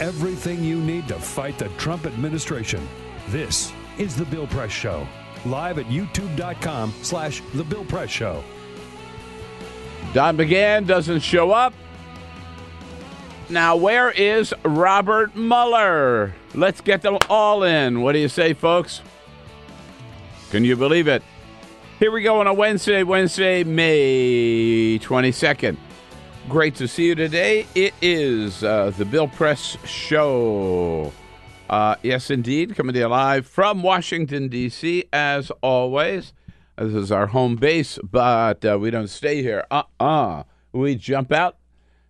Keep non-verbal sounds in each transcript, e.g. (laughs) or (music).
everything you need to fight the Trump administration. This is The Bill Press Show, live at youtube.com slash The Bill Press Show. Don McGahn doesn't show up. Now, where is Robert Mueller? Let's get them all in. What do you say, folks? Can you believe it? Here we go on a Wednesday, Wednesday, May 22nd. Great to see you today. It is uh, the Bill Press Show. Uh, yes, indeed, coming to you live from Washington, D.C., as always. This is our home base, but uh, we don't stay here. Uh uh-uh. uh We jump out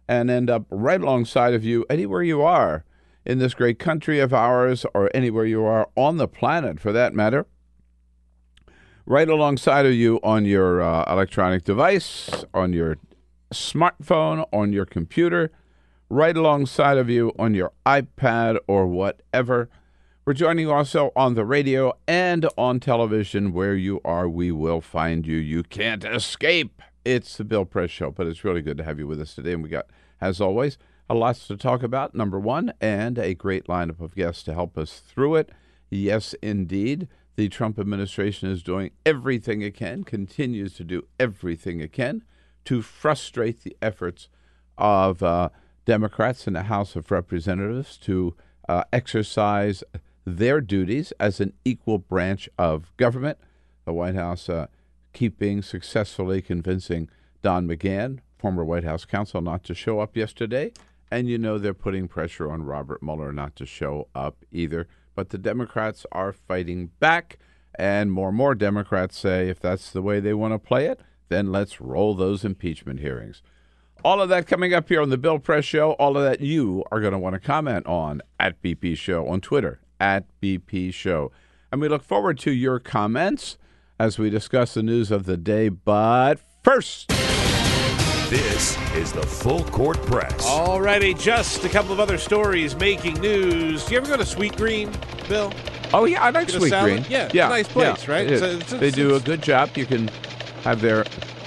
and end up right alongside of you, anywhere you are in this great country of ours, or anywhere you are on the planet for that matter. Right alongside of you on your uh, electronic device, on your smartphone, on your computer, right alongside of you on your iPad or whatever. We're joining you also on the radio and on television. Where you are, we will find you. You can't escape. It's the Bill Press Show, but it's really good to have you with us today. And we got, as always, a lot to talk about, number one, and a great lineup of guests to help us through it. Yes, indeed. The Trump administration is doing everything it can, continues to do everything it can to frustrate the efforts of uh, Democrats in the House of Representatives to uh, exercise their duties as an equal branch of government. The White House uh, keeping successfully convincing Don McGahn, former White House counsel, not to show up yesterday. And you know they're putting pressure on Robert Mueller not to show up either. But the Democrats are fighting back. And more and more Democrats say if that's the way they want to play it, then let's roll those impeachment hearings. All of that coming up here on the Bill Press Show. All of that you are going to want to comment on at BP Show on Twitter, at BP Show. And we look forward to your comments as we discuss the news of the day. But first, this is the Full Court Press. Alrighty, just a couple of other stories making news. Do you ever go to Sweetgreen, Bill? Oh yeah, I like Sweetgreen. Yeah, yeah, nice place, yeah, right? It's, it's, they do a good job. You can have their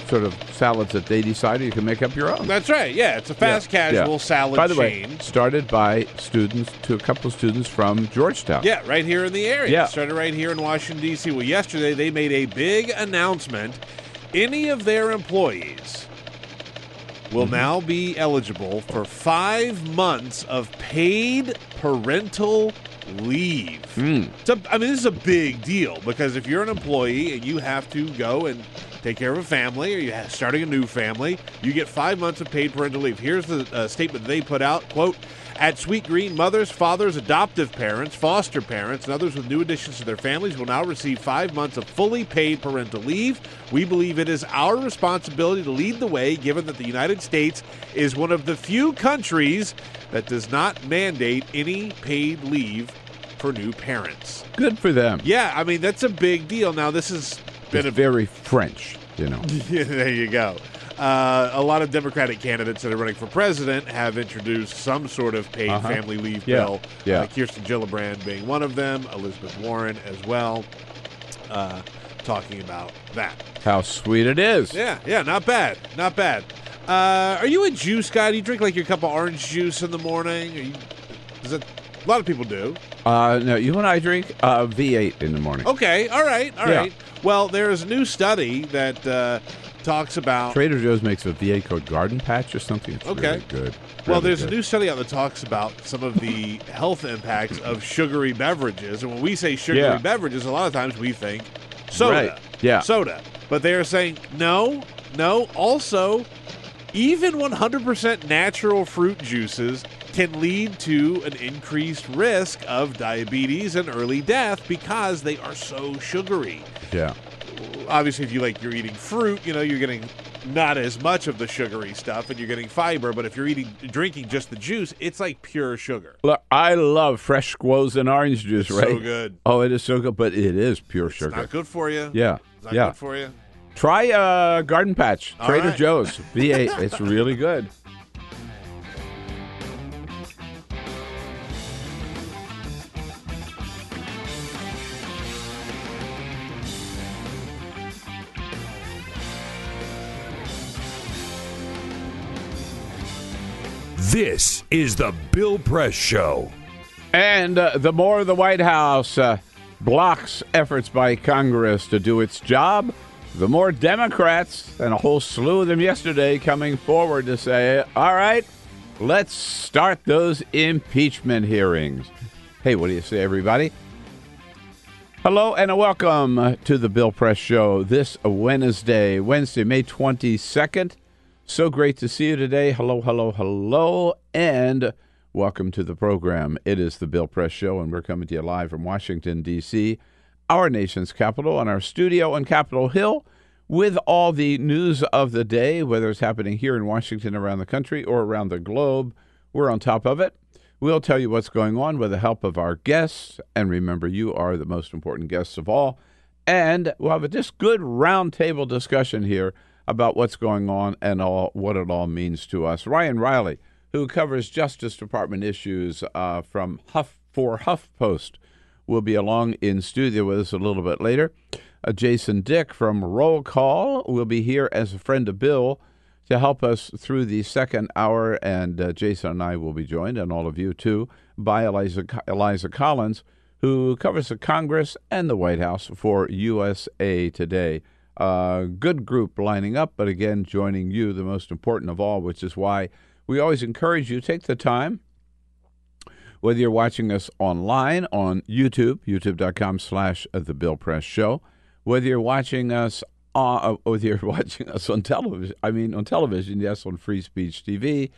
sort of salads that they decide you can make up your own. That's right. Yeah, it's a fast yeah. casual yeah. salad By the chain. way, started by students to a couple of students from Georgetown. Yeah, right here in the area. Yeah. Started right here in Washington D.C. Well, yesterday they made a big announcement. Any of their employees will mm-hmm. now be eligible for 5 months of paid parental leave. Mm. A, I mean, this is a big deal because if you're an employee and you have to go and take care of a family or you're starting a new family, you get five months of paid parental leave. Here's the uh, statement they put out, quote, at Sweetgreen, mothers, fathers, adoptive parents, foster parents, and others with new additions to their families will now receive five months of fully paid parental leave. We believe it is our responsibility to lead the way, given that the United States is one of the few countries that does not mandate any paid leave for new parents. Good for them. Yeah, I mean, that's a big deal. Now, this has been it's a very French, you know. (laughs) there you go. Uh, a lot of Democratic candidates that are running for president have introduced some sort of paid Uh-huh. family leave Yeah. bill. Yeah. Uh, Kirsten Gillibrand being one of them, Elizabeth Warren as well, uh, talking about that. How sweet it is. Yeah, yeah, not bad, not bad. Uh, are you a juice guy? Do you drink like your cup of orange juice in the morning? Are you, is it, a lot of people do. Uh, no, you and I drink uh, V8 in the morning. Okay, all right, all Yeah. right. Well, there is a new study that uh, talks about. Trader Joe's makes a V8 called Garden Patch or something. It's Okay. really good. Well, there's good. a new study out that talks about some of the health impacts of sugary beverages. And when we say sugary Yeah. beverages, a lot of times we think soda. Right. Yeah. Soda. But they are saying no, no. Also, even 100% natural fruit juices can lead to an increased risk of diabetes and early death because they are so sugary. Yeah. Obviously, if you like you're eating fruit, you know, you're getting not as much of the sugary stuff and you're getting fiber, but if you're eating drinking just the juice, it's like pure sugar. Look, I love fresh squoze and orange juice, right? so good. Oh, it is so good, but it is pure It's sugar. not good for you. Yeah. It's not yeah. good for you. Try uh, Garden Patch, All Trader right. Joe's V8. it's really good. (laughs) This is the Bill Press Show. And uh, the more the White House uh, blocks efforts by Congress to do its job, the more Democrats, and a whole slew of them yesterday, coming forward to say, all right, let's start those impeachment hearings. Hey, what do you say, everybody? Hello and welcome to the Bill Press Show this Wednesday, Wednesday, May 22nd. So great to see you today. Hello, hello, hello, and welcome to the program. It is the Bill Press Show, and we're coming to you live from Washington, D.C., our nation's capital, and our studio on Capitol Hill with all the news of the day, whether it's happening here in Washington, around the country, or around the globe. We're on top of it. We'll tell you what's going on with the help of our guests. And remember, you are the most important guests of all. And we'll have a just good roundtable discussion here about what's going on and all what it all means to us. Ryan Reilly, who covers Justice Department issues uh, from Huff for HuffPost, will be along in studio with us a little bit later. Uh, Jason Dick from Roll Call will be here as a friend of Bill to help us through the second hour, and uh, Jason and I will be joined, and all of you too, by Eliza, Eliza Collins, who covers the Congress and the White House for USA Today. Uh, good group lining up, but again, joining you, the most important of all, which is why we always encourage you take the time, whether you're watching us online on YouTube, youtube.com slash The Bill Press Show, whether you're watching us uh, whether you're (laughs) watching us on television, I mean on television, yes, on Free Speech TV,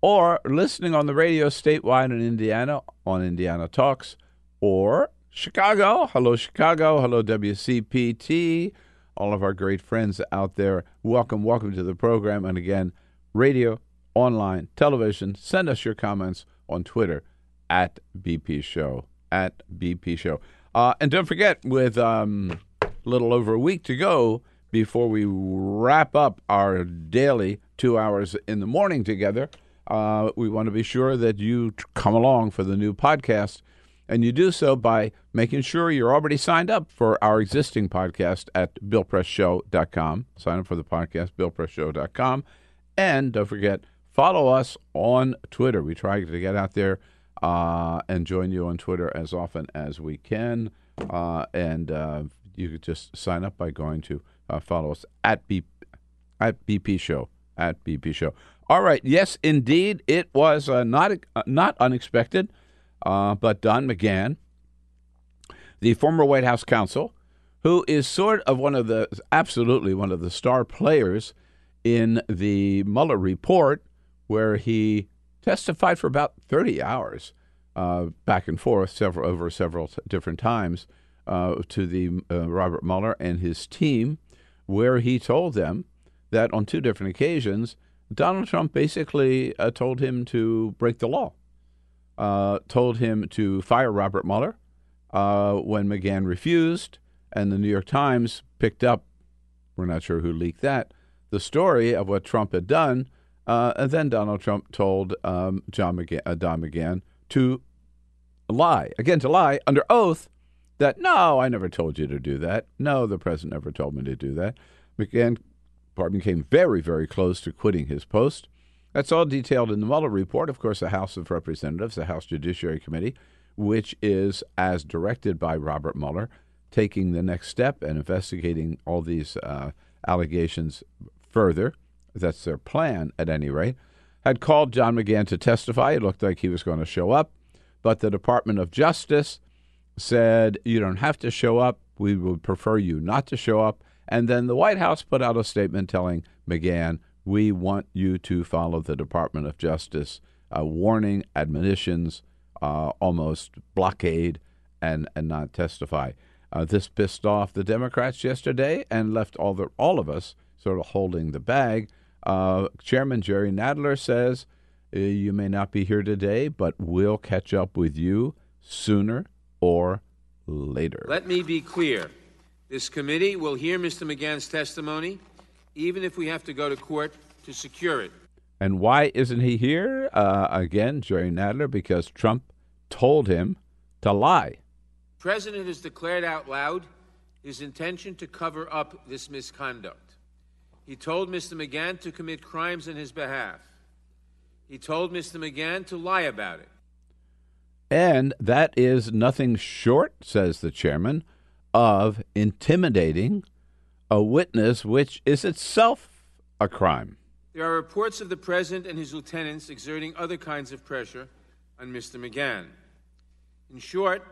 or listening on the radio statewide in Indiana on Indiana Talks, or Chicago. Hello, Chicago. Hello, WCPT. All of our great friends out there. Welcome, welcome to the program. And again, radio, online, television. Send us your comments on Twitter at BP Show. At BP Show. Uh, and don't forget, with um, a little over a week to go before we wrap up our daily two hours in the morning together, uh, we want to be sure that you come along for the new podcast. And you do so by making sure you're already signed up for our existing podcast at BillPressShow.com. Sign up for the podcast, BillPressShow.com. And don't forget, follow us on Twitter. We try to get out there uh, and join you on Twitter as often as we can. Uh, and uh, you could just sign up by going to uh, follow us at B at BP Show at BP Show. All right, yes, indeed, it was uh, not uh, not unexpected, uh, but Don McGahn, the former White House counsel, who is sort of one of the absolutely one of the star players in the Mueller report, where he testified for about thirty hours, uh, back and forth, several over several different times, uh, to the uh, Robert Mueller and his team, where he told them that on two different occasions, Donald Trump basically uh, told him to break the law, uh, told him to fire Robert Mueller uh, when McGahn refused, and the New York Times picked up. We're not sure who leaked that. the story of what Trump had done. Uh, and then Donald Trump told um, John McGahn, uh, Don McGahn to lie again, to lie under oath that no, I never told you to do that. No, the president never told me to do that. McGahn, pardon, came very, very close to quitting his post. That's all detailed in the Mueller report. Of course, the House of Representatives, the House Judiciary Committee, which is, as directed by Robert Mueller, taking the next step and investigating all these uh, allegations further. That's their plan, at any rate. Had called John McGahn to testify. It looked like he was going to show up, but the Department of Justice said, You don't have to show up. We would prefer you not to show up. And then the White House put out a statement telling McGahn, We want you to follow the Department of Justice uh, warning, admonitions, uh, almost blockade, and, and not testify. Uh, this pissed off the Democrats yesterday and left all the all of us sort of holding the bag. Uh, Chairman Jerry Nadler says uh, you may not be here today, but we'll catch up with you sooner or later. Let me be clear: this committee will hear Mr. McGahn's testimony, even if we have to go to court to secure it. And why isn't he here? Uh, again, Jerry Nadler, because Trump told him to lie president has declared out loud his intention to cover up this misconduct. He told Mr. McGahn to commit crimes on his behalf. He told Mr. McGahn to lie about it. And that is nothing short, says the chairman, of intimidating a witness, which is itself a crime. There are reports of the president and his lieutenants exerting other kinds of pressure on Mr. McGahn. In short,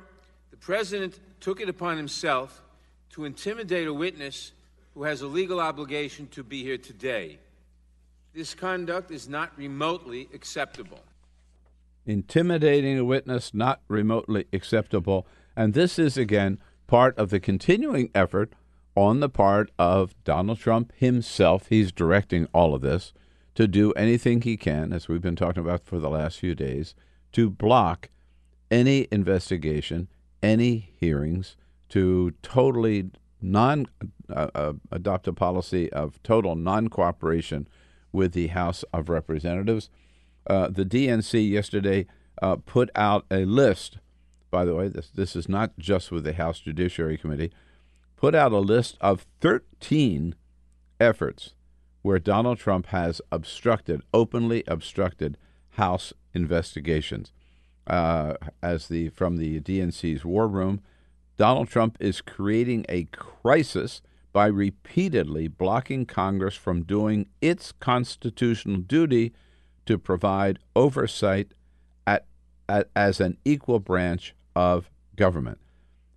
the president took it upon himself to intimidate a witness who has a legal obligation to be here today. This conduct is not remotely acceptable. Intimidating a witness, not remotely acceptable. And this is, again, part of the continuing effort on the part of Donald Trump himself. He's directing all of this to do anything he can, as we've been talking about for the last few days, to block any investigation any hearings, to totally non uh, uh, adopt a policy of total non cooperation with the House of Representatives. Uh, the DNC yesterday uh, put out a list. By the way, this this is not just with the House Judiciary Committee. Put out a list of 13 efforts where Donald Trump has obstructed, openly obstructed House investigations uh, as the from the DNC's war room. Donald Trump is creating a crisis by repeatedly blocking Congress from doing its constitutional duty to provide oversight at, at, as an equal branch of government.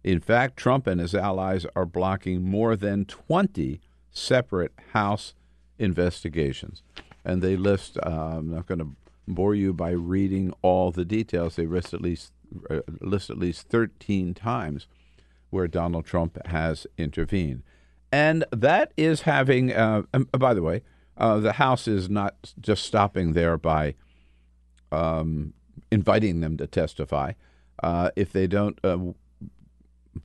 In fact, Trump and his allies are blocking more than 20 separate House investigations. And they list, uh, I'm not going to bore you by reading all the details. They list at least uh, list at least 13 times where Donald Trump has intervened, and that is having. Uh, um, by the way, uh, the House is not just stopping there by um, inviting them to testify. Uh, if they don't uh,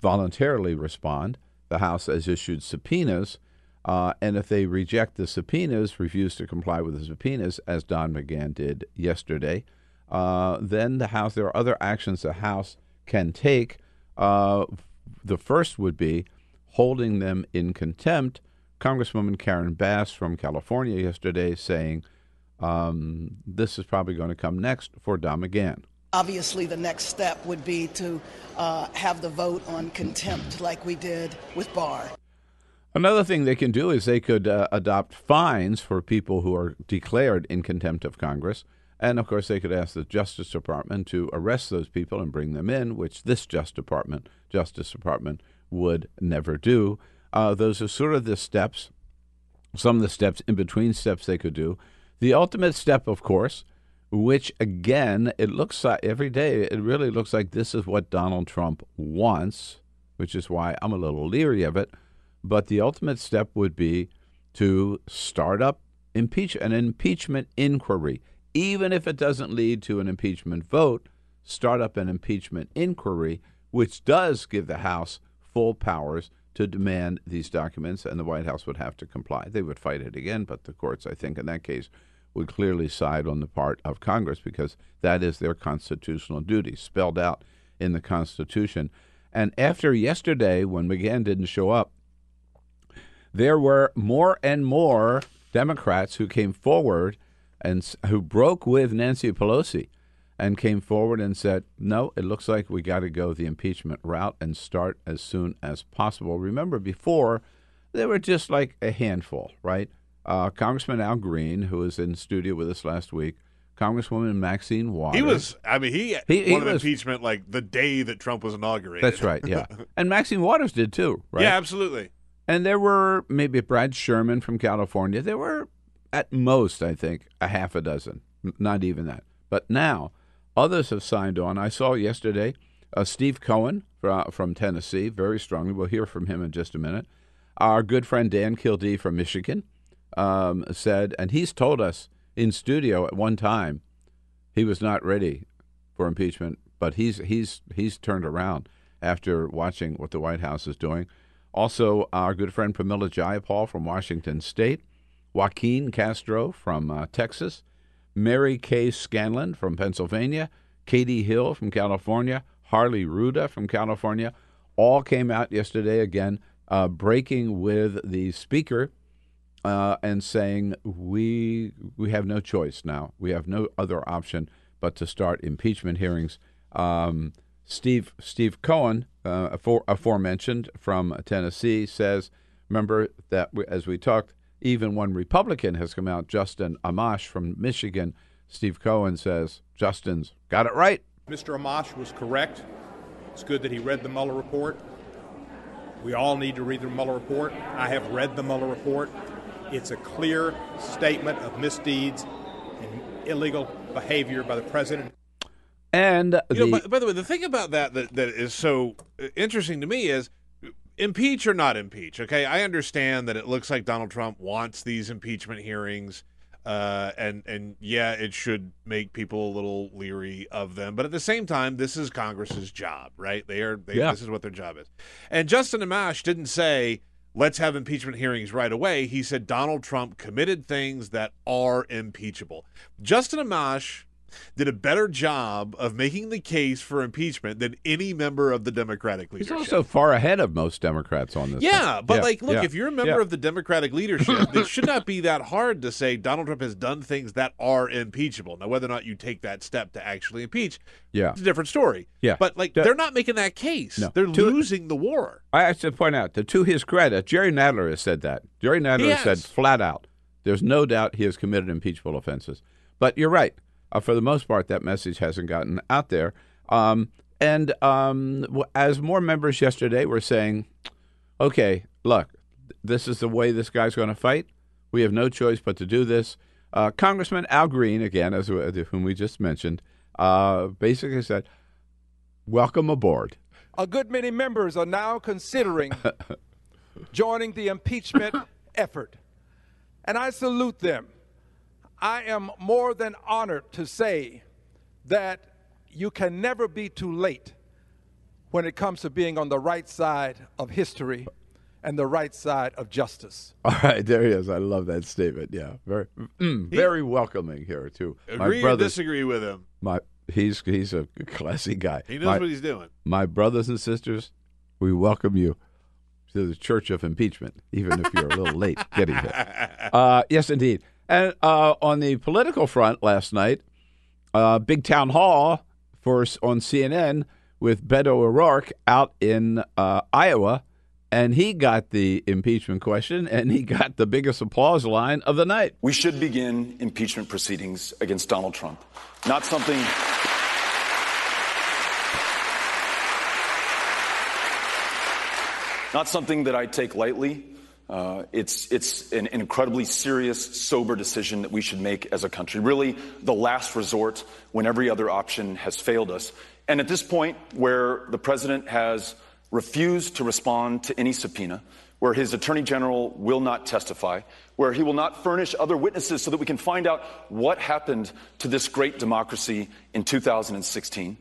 voluntarily respond, the House has issued subpoenas uh, and if they reject the subpoenas, refuse to comply with the subpoenas, as Don McGahn did yesterday, uh, then the House, there are other actions the House can take. Uh, the first would be holding them in contempt. Congresswoman Karen Bass from California yesterday saying um, this is probably going to come next for Don McGahn. Obviously, the next step would be to uh, have the vote on contempt like we did with Barr. Another thing they can do is they could uh, adopt fines for people who are declared in contempt of Congress. And of course, they could ask the Justice Department to arrest those people and bring them in, which this Justice Department, Justice Department would never do. Uh, those are sort of the steps, some of the steps in between steps they could do. The ultimate step, of course, which again, it looks like every day, it really looks like this is what Donald Trump wants, which is why I'm a little leery of it but the ultimate step would be to start up impeach an impeachment inquiry, even if it doesn't lead to an impeachment vote. Start up an impeachment inquiry, which does give the House full powers to demand these documents, and the White House would have to comply. They would fight it again, but the courts, I think, in that case, would clearly side on the part of Congress because that is their constitutional duty, spelled out in the Constitution. And after yesterday, when McGahn didn't show up, there were more and more Democrats who came forward and who broke with Nancy Pelosi and came forward and said, no, it looks like we got to go the impeachment route and start as soon as possible. Remember, before, there were just like a handful, right? Uh, Congressman Al Green, who was in studio with us last week, Congresswoman Maxine Waters. He was, I mean, he, He- he wanted was- impeachment like the day that Trump was inaugurated. That's right, yeah. (laughs) and Maxine Waters did too, right? Yeah, absolutely. And there were maybe Brad Sherman from California. There were, at most, I think, a half a dozen, not even that. But now, others have signed on. I saw yesterday uh, Steve Cohen from, from Tennessee, very strongly. We'll hear from him in just a minute. Our good friend Dan Kildee from Michigan um, said, and he's told us in studio at one time he was not ready for impeachment, but he's he's he's turned around after watching what the White House is doing. Also, our good friend Pramila Jayapal from Washington State, Joaquin Castro from uh, Texas, Mary Gay Scanlon from Pennsylvania, Katie Hill from California, Harley Rouda from California, all came out yesterday again, uh, breaking with the speaker uh, and saying we we have no choice now. We have no other option but to start impeachment hearings. Um, Steve Steve Cohen, uh, afore, aforementioned from Tennessee, says, "Remember that we, as we talked, even one Republican has come out. Justin Amash from Michigan. Steve Cohen says Justin's got it right. Mr. Amash was correct. It's good that he read the Mueller report. We all need to read the Mueller report. I have read the Mueller report. It's a clear statement of misdeeds and illegal behavior by the president. And the, You know, by, by the way, the thing about that, that that is so uh, interesting to me is impeach or not impeach. Okay, I understand that it looks like Donald Trump wants these impeachment hearings, uh, and and yeah, it should make people a little leery of them. But at the same time, this is Congress's job, right? They are. They, Yeah. This is what their job is. And Justin Amash didn't say. Let's have impeachment hearings right away. He said Donald Trump committed things that are impeachable. Justin Amash did a better job of making the case for impeachment than any member of the Democratic leadership. he's also far ahead of most Democrats on this. yeah, thing. but like, look, yeah, if you're a member yeah. of the Democratic leadership, (laughs) it should not be that hard to say Donald Trump has done things that are impeachable. Now, whether or not you take that step to actually impeach, Yeah. it's a different story. Yeah. but like, The- they're not making that case. No. They're To- losing the war. I have to point out that to his credit, Jerry Nadler has said that. Jerry Nadler has said flat out, there's no doubt he has committed impeachable offenses. But you're right. Uh, for the most part, that message hasn't gotten out there. Um, and um, as more members yesterday were saying, okay, look, this is the way this guy's going to fight. We have no choice but to do this. Uh, Congressman Al Green, again, as whom we just mentioned, uh, basically said, welcome aboard. a good many members are now considering (laughs) joining the impeachment effort. And I salute them. I am more than honored to say that you can never be too late when it comes to being on the right side of history and the right side of justice. All right, there he is. I love that statement. Yeah, very, mm, very welcoming here too. Agree or brothers, disagree with him? my he's he's a classy guy. He knows my, what he's doing. my brothers and sisters, we welcome you to the Church of Impeachment, even if you're a little late getting here. (laughs) Uh, yes, indeed. And uh, on the political front, last night, uh, big town hall for on CNN with Beto O'Rourke out in uh, Iowa, and he got the impeachment question, and he got the biggest applause line of the night. We should begin impeachment proceedings against Donald Trump. Not something. Not something that I take lightly. Uh, it's it's an incredibly serious, sober decision that we should make as a country. Really, the last resort when every other option has failed us. And at this point, where the president has refused to respond to any subpoena, where his attorney general will not testify, where he will not furnish other witnesses so that we can find out what happened to this great democracy in 2016.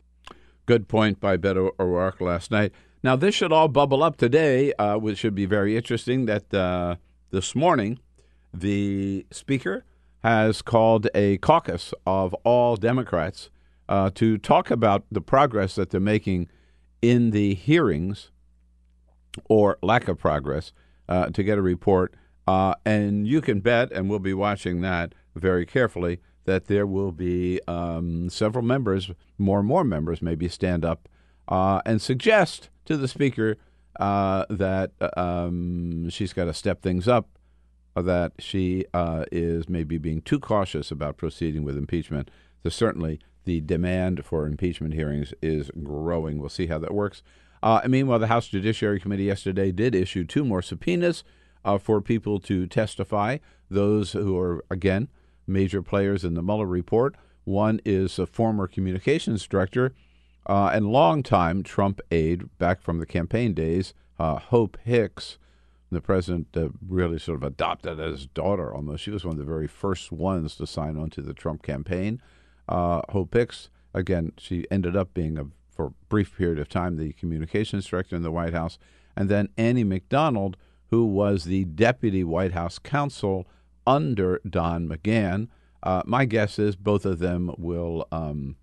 Good point by Beto O'Rourke last night. Now, this should all bubble up today, uh, which should be very interesting. That uh, this morning, the Speaker has called a caucus of all Democrats uh, to talk about the progress that they're making in the hearings or lack of progress uh, to get a report. Uh, and you can bet, and we'll be watching that very carefully, that there will be um, several members, more and more members, maybe stand up uh, and suggest to the speaker uh, that um, she's got to step things up, that she uh, is maybe being too cautious about proceeding with impeachment. So certainly the demand for impeachment hearings is growing. We'll see how that works. Uh, meanwhile, the House Judiciary Committee yesterday did issue two more subpoenas uh, for people to testify. Those who are, again, major players in the Mueller report. One is a former communications director uh, and longtime Trump aide back from the campaign days, uh, Hope Hicks. The president uh, really sort of adopted as daughter almost. She was one of the very first ones to sign on to the Trump campaign. Uh, Hope Hicks, again, she ended up being, a, for a brief period of time, the communications director in the White House. And then Annie McDonald, who was the deputy White House counsel under Don McGahn. Uh, my guess is both of them will um,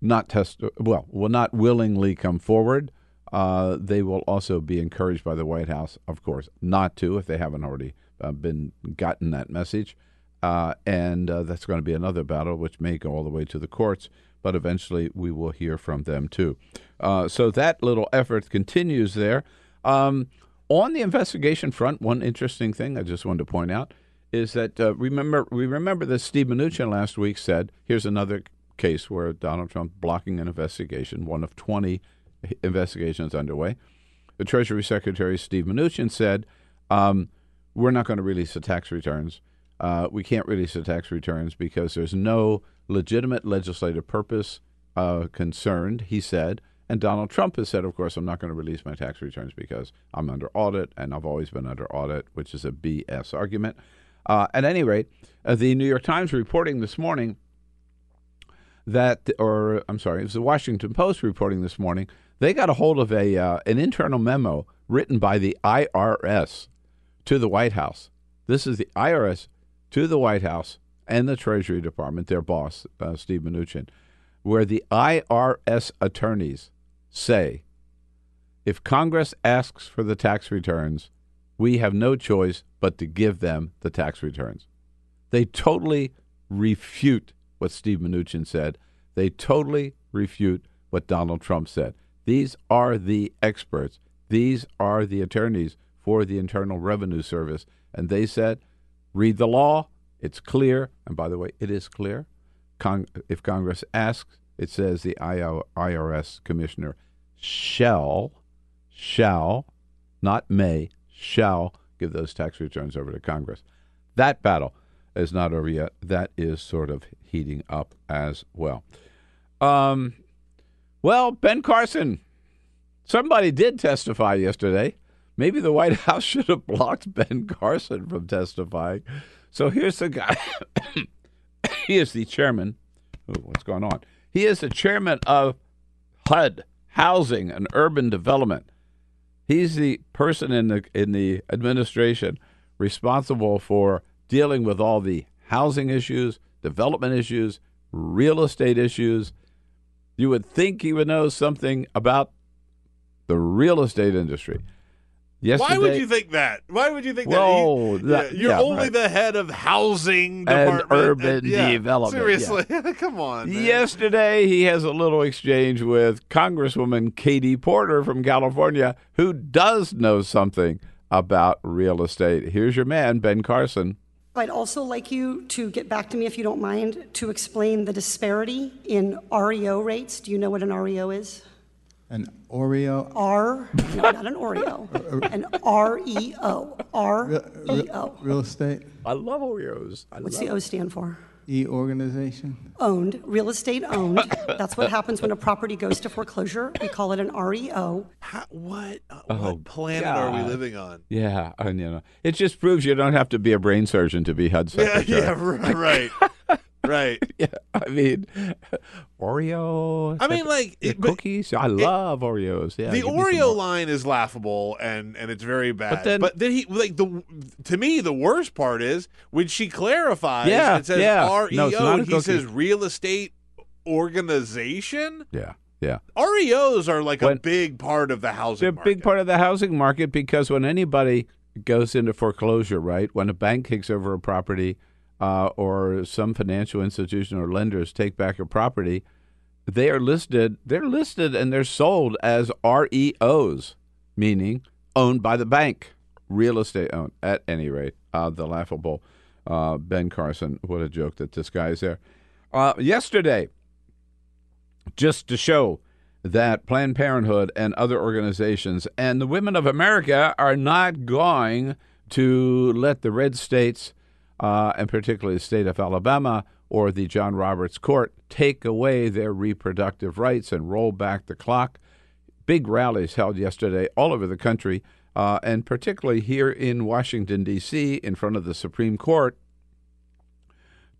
not test well, will not willingly come forward. Uh, they will also be encouraged by the White House, of course, not to if they haven't already uh, been gotten that message. Uh, and uh, that's going to be another battle, which may go all the way to the courts. But eventually, we will hear from them too. Uh, so that little effort continues there. Um, on the investigation front, one interesting thing I just wanted to point out is that uh, remember we remember that Steve Mnuchin last week said, "Here's another case where Donald Trump blocking an investigation, one of 20 investigations underway." The Treasury Secretary Steve Mnuchin said, um, "We're not going to release the tax returns. Uh, we can't release the tax returns because there's no legitimate legislative purpose uh, concerned." He said. And Donald Trump has said, of course, I'm not going to release my tax returns because I'm under audit and I've always been under audit, which is a BS argument. Uh, at any rate, uh, the New York Times reporting this morning that, or I'm sorry, it was the Washington Post reporting this morning. They got a hold of a uh, an internal memo written by the IRS to the White House. This is the IRS to the White House and the Treasury Department, their boss, uh, Steve Mnuchin, where the IRS attorneys say, if Congress asks for the tax returns, we have no choice but to give them the tax returns. They totally refute what Steve Mnuchin said. They totally refute what Donald Trump said. These are the experts. These are the attorneys for the Internal Revenue Service. And they said, read the law. It's clear. And by the way, it is clear. Con- if Congress asks, it says the IRS commissioner shall, shall, not may, shall give those tax returns over to Congress. That battle is not over yet. That is sort of heating up as well. Um, well, Ben Carson, somebody did testify yesterday. Maybe the White (laughs) House should have blocked Ben Carson from testifying. So here's the guy. (coughs) he is the chairman. Ooh, what's going on? He is the chairman of HUD, Housing and Urban Development. He's the person in the in the administration responsible for dealing with all the housing issues, development issues, real estate issues. You would think he would know something about the real estate industry. Yesterday, Why would you think that? Why would you think well, that? that you're yeah, only right. the head of housing department and urban and, yeah, development. Seriously, yeah. (laughs) come on. Man. Yesterday, he has a little exchange with Congresswoman Katie Porter from California, who does know something about real estate. Here's your man, Ben Carson. I'd also like you to get back to me, if you don't mind, to explain the disparity in REO rates. Do you know what an REO is? An Oreo? R, no, not an Oreo, (laughs) an REO. R-E-O, R-E-O. Real estate? I love Oreos. I What's love the O stand for? E organization? Owned, real estate owned. (coughs) That's what happens when a property goes to foreclosure. We call it an REO. How, what uh, Oh, what planet are we living on? Yeah, and you know, it just proves you don't have to be a brain surgeon to be HUD (laughs) Yeah, secretary. yeah, right, right. (laughs) right. (laughs) yeah, I mean, Oreo. I mean, like it- cookies. I love Oreos. Yeah, the give me some Oreo line is laughable and and it's very bad. But then- but then he like the to me the worst part is when she clarifies. Yeah, it says yeah. REO. No, it's not a he cookie. says real estate organization. Yeah, yeah. REOs are like a big part of the housing. They're a market. big part of the housing market because when anybody goes into foreclosure, right, when a bank takes over a property uh, or some financial institution or lenders take back a property, they are listed. They're listed and they're sold as REOs, meaning owned by the bank, real estate owned. At any rate, uh, the laughable uh, Ben Carson. What a joke that this guy is there. Uh, yesterday, just to show that Planned Parenthood and other organizations and the women of America are not going to let the red states, uh, and particularly the state of Alabama or the John Roberts Court, take away their reproductive rights and roll back the clock. Big rallies held yesterday all over the country, uh, and particularly here in Washington, D.C., in front of the Supreme Court,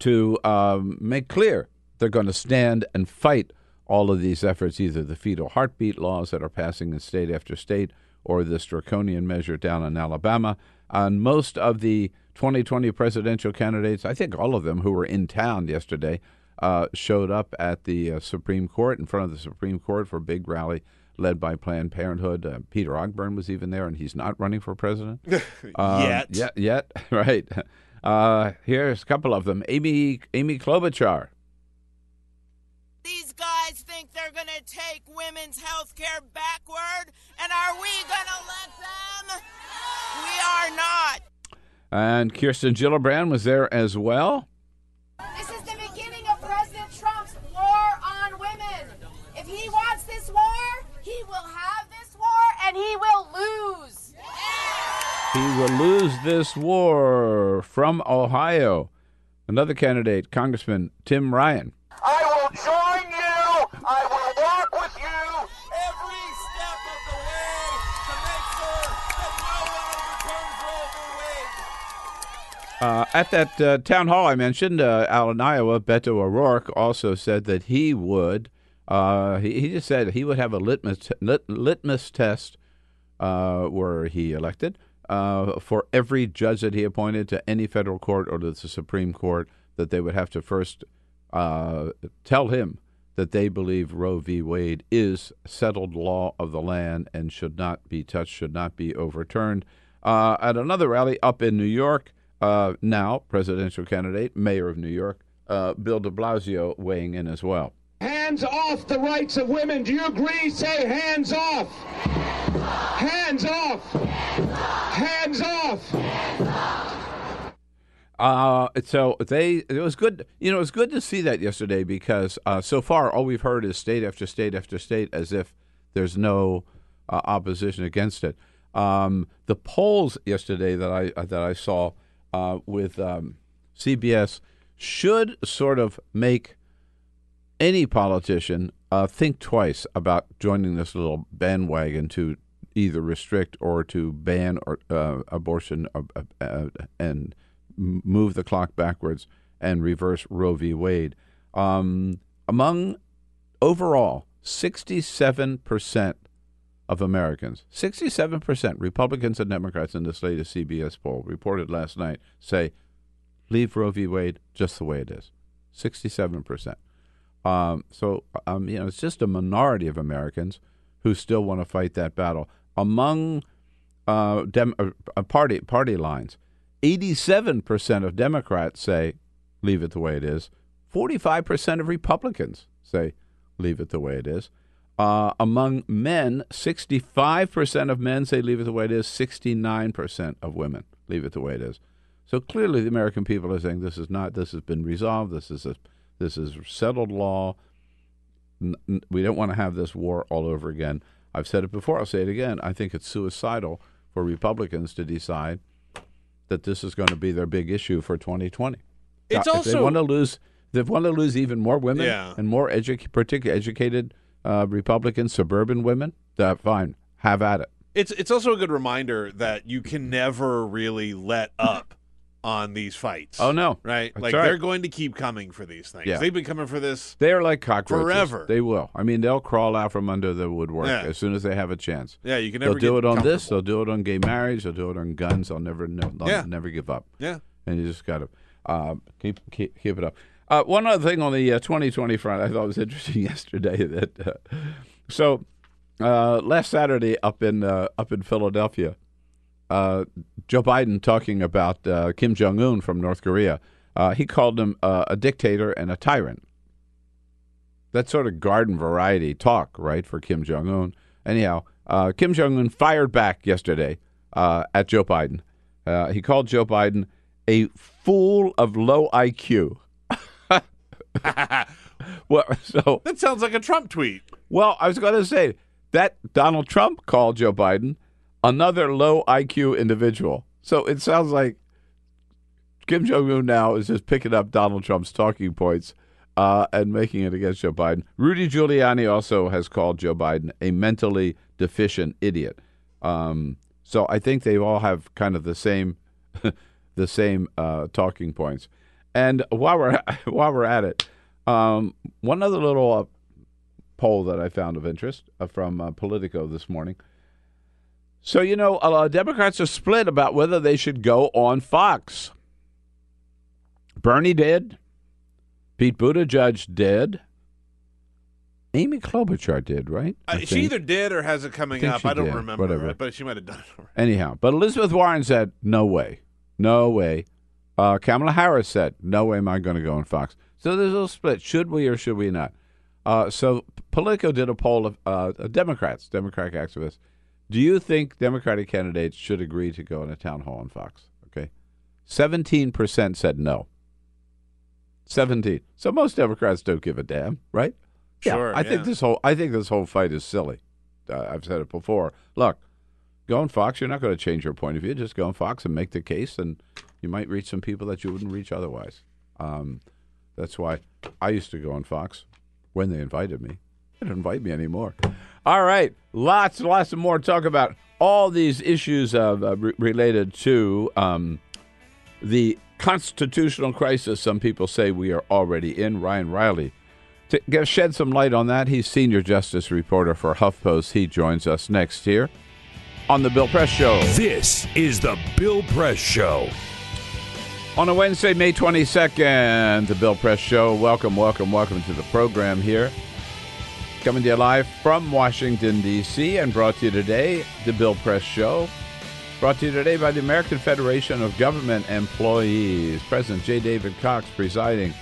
to um, make clear they're going to stand and fight all of these efforts, either the fetal heartbeat laws that are passing in state after state or this draconian measure down in Alabama. And most of the 2020 presidential candidates, I think all of them who were in town yesterday, uh, showed up at the uh, Supreme Court, in front of the Supreme Court for a big rally led by Planned Parenthood. Uh, Peter Ogburn was even there, and he's not running for president. (laughs) Um, Yet. Yet, yet, (laughs) right. Uh, here's a couple of them. Amy, Amy Klobuchar. These guys think they're going to take women's health care backward, and are we going to let them? We are not. And Kirsten Gillibrand was there as well. This is the beginning of President Trump's war on women. If he wants this war, he will have this war and he will lose. He will lose this war from Ohio. Another candidate, Congressman Tim Ryan. I will join you. I will Uh, at that uh, town hall I mentioned, uh, out in Iowa, Beto O'Rourke also said that he would. Uh, he, he just said he would have a litmus lit, litmus test uh, were he elected uh, for every judge that he appointed to any federal court or to the Supreme Court. That they would have to first tell him that they believe Roe v. Wade is settled law of the land and should not be touched, should not be overturned. At another rally up in New York, uh, now presidential candidate, mayor of New York, uh, Bill de Blasio weighing in as well. Hands off the rights of women. Do you agree? Say hands off. Hands off. Hands off. Uh, so they it was good. You know, it was good to see that yesterday because uh, so far all we've heard is state after state after state, as if there's no uh, opposition against it. Um, the polls yesterday that I uh, that I saw uh, with um, CBS should sort of make any politician uh, think twice about joining this little bandwagon to either restrict or to ban or uh, abortion uh, uh, and move the clock backwards and reverse Roe v. Wade. Um, among overall, 67% of Americans, 67%, Republicans and Democrats in this latest CBS poll reported last night, say leave Roe v. Wade just the way it is. 67%. Um, so, um, you know, it's just a minority of Americans who still want to fight that battle. Among uh, dem- uh, party party lines, 87% of Democrats say leave it the way it is. 45% of Republicans say leave it the way it is. Uh, among men, 65% of men say leave it the way it is. 69% of women leave it the way it is. So clearly, the American people are saying this is not. This has been resolved. This is a, this is settled law. We don't want to have this war all over again. I've said it before. I'll say it again. I think it's suicidal for Republicans to decide that this is going to be their big issue for 2020. It's Now, if they want to lose. They want to lose even more women Yeah. and more edu- particularly educated uh, Republican suburban women. That fine, have at it. It's it's also a good reminder that you can never really let up on these fights. Oh, no. right? That's like right. they're going to keep coming for these things. Yeah. They've been coming for this. They're like cockroaches. Forever. They will. I mean, they'll crawl out from under the woodwork Yeah. as soon as they have a chance. Yeah, you can They'll do it on this. They'll do it on gay marriage. They'll do it on guns. They'll never, they'll Yeah. never give up. Yeah. and you just got to uh, keep, keep keep it up. Uh, one other thing on the uh, 2020 front, I thought was interesting (laughs) yesterday. That uh, so uh, last Saturday up in uh, up in Philadelphia, uh, Joe Biden talking about Kim Jong Un from North Korea. He called him a dictator and a tyrant. That's sort of garden variety talk, right, for Kim Jong Un. Anyhow, Kim Jong Un fired back yesterday at Joe Biden. He called Joe Biden a fool of low IQ. (laughs) well, so That sounds like a Trump tweet. well, I was going to say that Donald Trump called Joe Biden another low IQ individual. So it sounds like Kim Jong Un now is just picking up Donald Trump's talking points uh, and making it against Joe Biden. Rudy Giuliani also has called Joe Biden a mentally deficient idiot. Um, so I think they all have kind of the same (laughs) the same uh, talking points. And while we're (laughs) while we're at it, um, one other little uh, poll that I found of interest uh, from uh, Politico this morning. So you know, Democrats are split about whether they should go on Fox. Bernie did. Pete Buttigieg did. Amy Klobuchar did, right? Uh, she either did or has it coming think up. I don't did. remember, Whatever. but she might have done it. Anyhow, but Elizabeth Warren said, no way. No way. Uh, Kamala Harris said, no way am I going to go on Fox. So there's a little split. Should we or should we not? Uh, so Politico did a poll of uh, Democrats, Democratic activists. Do you think Democratic candidates should agree to go on a town hall on Fox? Okay. 17% said no. 17. So most Democrats don't give a damn, right? Sure, I think this whole I think this whole fight is silly. Uh, I've said it before. Look, go on Fox. You're not going to change your point of view. Just go on Fox and make the case, and you might reach some people that you wouldn't reach otherwise. Um, that's why I used to go on Fox when they invited me. They don't invite me anymore. All right, lots, lots of more to talk about. All these issues uh, re- related to um, the constitutional crisis. Some people say we are already in. Ryan Reilly to shed some light on that. He's senior justice reporter for HuffPost. He joins us next here on the Bill Press Show. This is the Bill Press Show. On a Wednesday, May 22nd, the Bill Press Show. Welcome, welcome, welcome to the program here. Coming to you live from Washington, D.C., and brought to you today, the Bill Press Show. Brought to you today by the American Federation of Government Employees. President J. David Cox presiding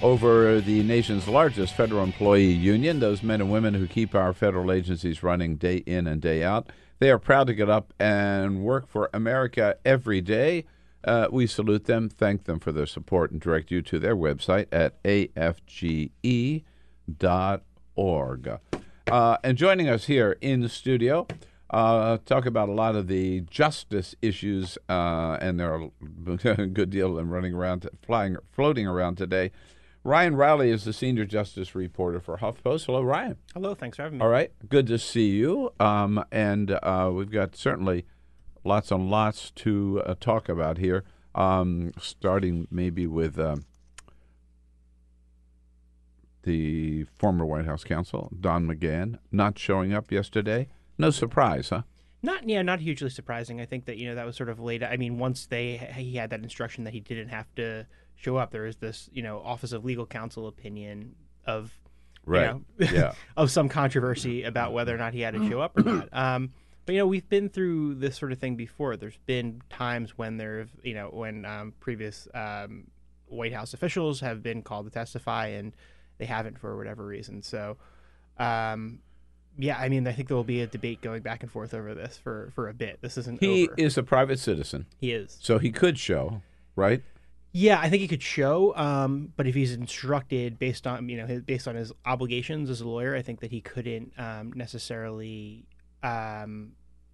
over the nation's largest federal employee union, those men and women who keep our federal agencies running day in and day out. They are proud to get up and work for America every day. Uh, we salute them, thank them for their support, and direct you to their website at afge.org. Uh, and joining us here in the studio, uh, talk about a lot of the justice issues, uh, and there are (laughs) a good deal of them running around, flying, floating around today. Ryan Reilly is the senior justice reporter for HuffPost. Hello, Ryan. Hello, thanks for having me. All right, good to see you. Um, and uh, we've got certainly lots and lots to uh, talk about here. Um, starting maybe with um, the former White House counsel Don McGahn not showing up yesterday. No surprise, huh? Not yeah, not hugely surprising. I think that you know that was sort of laid. I mean, once they he had that instruction that he didn't have to show up, There is this you know Office of Legal Counsel opinion of you Right. know, Yeah. (laughs) of some controversy about whether or not he had to show up or not. (clears throat) Um, but you know, we've been through this sort of thing before. There's been times when there, you know, when um, previous um, White House officials have been called to testify and they haven't for whatever reason. So, um, yeah, I mean, I think there will be a debate going back and forth over this for for a bit. This isn't He over. is a private citizen. He is. So he could show, right? Yeah, I think he could show, um, but if he's instructed based on you know his, based on his obligations as a lawyer, I think that he couldn't um, necessarily um,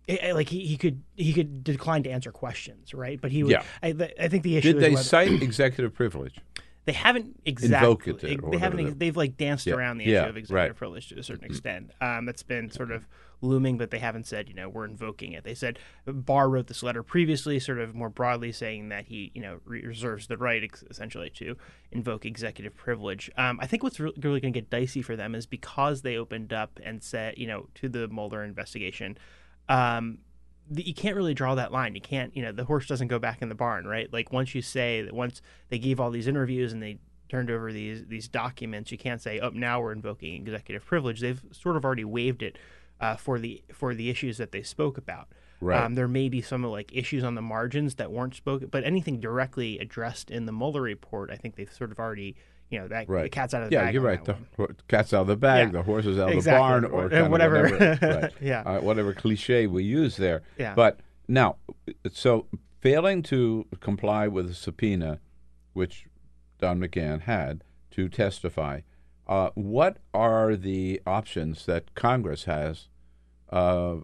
eh, eh, like he, he could he could decline to answer questions, right? But he would. Yeah. I, th- I think the issue Did they whether- cite executive privilege? they haven't exactly Invoked it they haven't they've like danced Yeah, around the issue yeah, of executive right. privilege to a certain extent. Um, that's been sort of looming, but they haven't said you know we're invoking it. They said Barr wrote this letter previously, sort of more broadly saying that he you know reserves the right essentially to invoke executive privilege. Um, I think what's re- really going to get dicey for them is because they opened up and said you know to the Mueller investigation. Um, you can't really draw that line. You can't, you know, the horse doesn't go back in the barn, right? Like once you say that once they gave all these interviews and they turned over these these documents, you can't say, "Oh, now we're invoking executive privilege." They've sort of already waived it uh, for the for the issues that they spoke about. Right. Um, there may be some like issues on the margins that weren't spoken, but anything directly addressed in the Mueller report, I think they've sort of already, you know, that Right. the cat's out of the yeah, bag. you're right. The one. cat's out of the bag. Yeah. The horse is out of the barn, or Or- of whatever. right. (laughs) Yeah. Uh, whatever cliche we use there. Yeah. But now, so failing to comply with the subpoena, which Don McGahn had to testify, uh, what are the options that Congress has uh,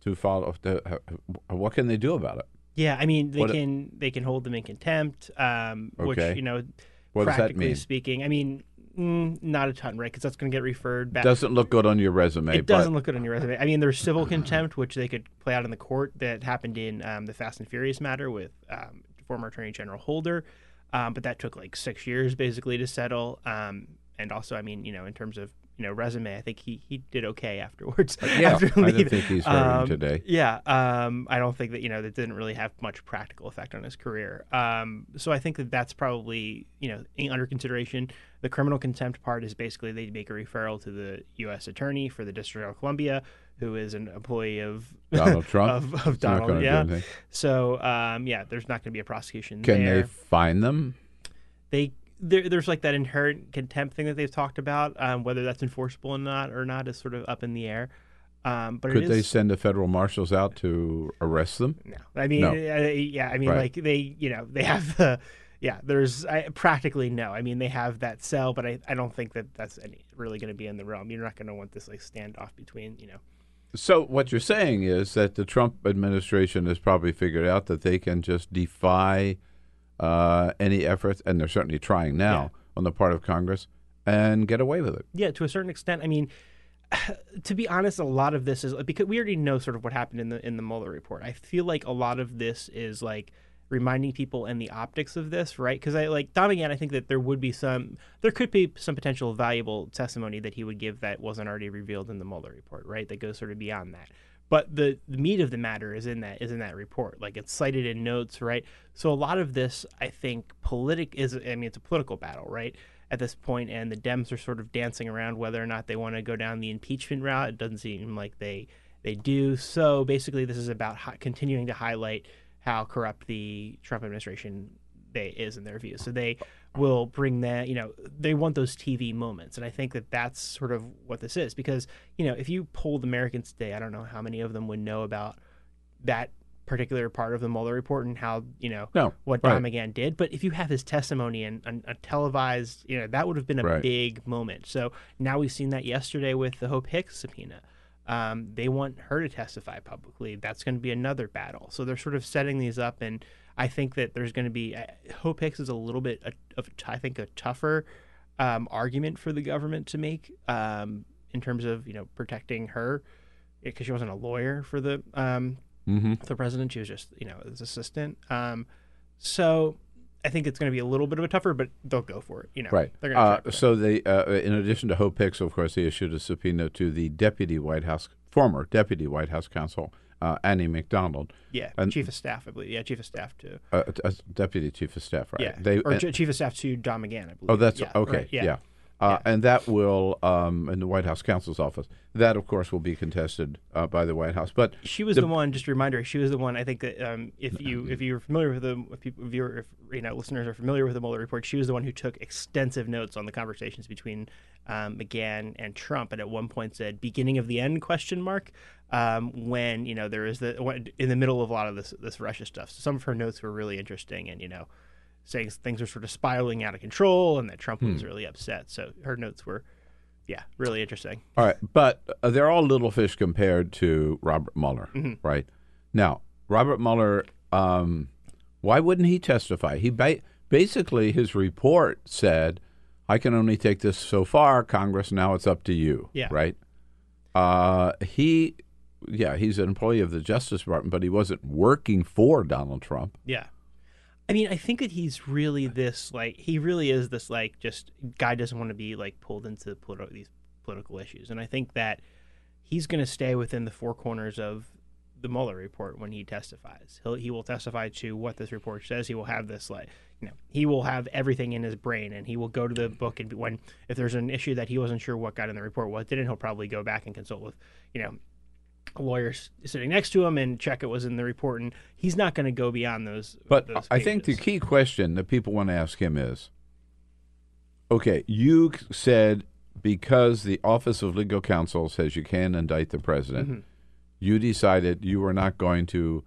to follow? To, uh, what can they do about it? Yeah, I mean they What- can they can hold them in contempt, um, which you know, What practically speaking, I mean, mm, not a ton, right? Because that's going to get referred back. Doesn't look good on your resume. It doesn't look good on your resume. I mean, there's civil contempt, which they could play out in the court. That happened in um, the Fast and Furious matter with um, former Attorney General Holder, um, but that took like six years basically to settle. Um, and also, I mean, you know, in terms of you know resume, I think he he did okay (laughs) afterwards. Yeah, after I don't think he's hurting Um, today. Yeah, um, I don't think that you know that didn't really have much practical effect on his career. Um, so I think that that's probably you know under consideration. The criminal contempt part is basically they make a referral to the U.S. Attorney for the District of Columbia, who is an employee of (laughs) Donald Trump? of, of Donald. yeah. So um, yeah, there's not going to be a prosecution. Can there they find them? they there, there's like that inherent contempt thing that they've talked about. Um, whether that's enforceable or not or not is sort of up in the air. Um, but Could they send the federal marshals out to arrest them? No. I mean, No. uh, yeah, I mean, Right. like they, you know, they have the, yeah. There's I, practically no. I mean, they have that cell, but I, I don't think that that's any, really going to be in the realm. You're not going to want this like standoff between, you know. So what you're saying is that the Trump administration has probably figured out that they can just defy uh, any efforts, and they're certainly trying now on the part of Congress, and get away with it. Yeah, to a certain extent. I mean, (sighs) to be honest, a lot of this is because we already know sort of what happened in the in the Mueller report. I feel like a lot of this is like reminding people and the optics of this, right? Because I like Don again. I think that there would be some, there could be some potential valuable testimony that he would give that wasn't already revealed in the Mueller report, right? That goes sort of beyond that. But the, the meat of the matter is in that is in that report. Like it's cited in notes, right? So a lot of this, I think, politic is. I mean, it's a political battle, right? At this point, and the Dems are sort of dancing around whether or not they want to go down the impeachment route. It doesn't seem like they they do. So basically, this is about continuing to highlight how corrupt the Trump administration they is in their view. So they will bring that, you know, they want those TV moments, and I think that that's sort of what this is because you know if you polled Americans today, I don't know how many of them would know about that particular part of the Mueller report and how you know No, what right. Did. But if you have his testimony and, and a televised, you know, that would have been a Right. big moment. So now we've seen that yesterday with the Hope Hicks subpoena. Um, they want her to testify publicly. That's going to be another battle. So they're sort of setting these up, and I think that there's going to be uh, Hope Hicks is a little bit of I think a tougher um, argument for the government to make um, in terms of you know protecting her because she wasn't a lawyer for the um, Mhm. the president. She was just you know his assistant. Um, so I think it's going to be a little bit of a tougher, but they'll go for it. You know, Right. They're going to Uh, try for it. so they, uh, in addition to Hope Hicks, of course, they issued a subpoena to the deputy White House, former deputy White House counsel, uh, Annie McDonald. Yeah, and, chief of staff, I believe. Yeah, chief of staff too. uh, deputy chief of staff, right? Yeah, They, or and- chief of staff to Don McGahn, I believe. Oh, that's yeah, okay. right, yeah. Uh, And that will, um, in the White House counsel's office, that of course will be contested uh, by the White House. But She was the, one. Just a reminder, she was the one. I think that um, if you if you're familiar with the if people if, you're, if you know listeners are familiar with the Mueller report, she was the one who took extensive notes on the conversations between um, McGahn and Trump, and at one point said "beginning of the end?" question mark. Um, when you know there is the in the middle of a lot of this this Russia stuff. So some of her notes were really interesting, and you know saying things are sort of spiraling out of control, and that Trump was Hmm. really upset. So her notes were, yeah, really interesting. All right, but uh, they're all little fish compared to Robert Mueller, Mhm. right? Now, Robert Mueller, um, why wouldn't he testify? He ba- basically his report said, "I can only take this so far, Congress. Now it's up to you." Yeah. Right. Uh, he, yeah, he's an employee of the Justice Department, but he wasn't working for Donald Trump. Yeah. I mean, I think that he's really this like he really is this like just guy doesn't want to be like pulled into politi- these political issues, and I think that he's going to stay within the four corners of the Mueller report when he testifies. He'll he will testify to what this report says. He will have this like you know he will have everything in his brain, and he will go to the book and when if there's an issue that he wasn't sure what got in the report, what didn't, he'll probably go back and consult with you know lawyers sitting next to him and check it was in the report and he's not going to go beyond those But those I think the key question that people want to ask him is okay, you said because the Office of Legal Counsel says you can indict the president, Mhm. you decided you were not going to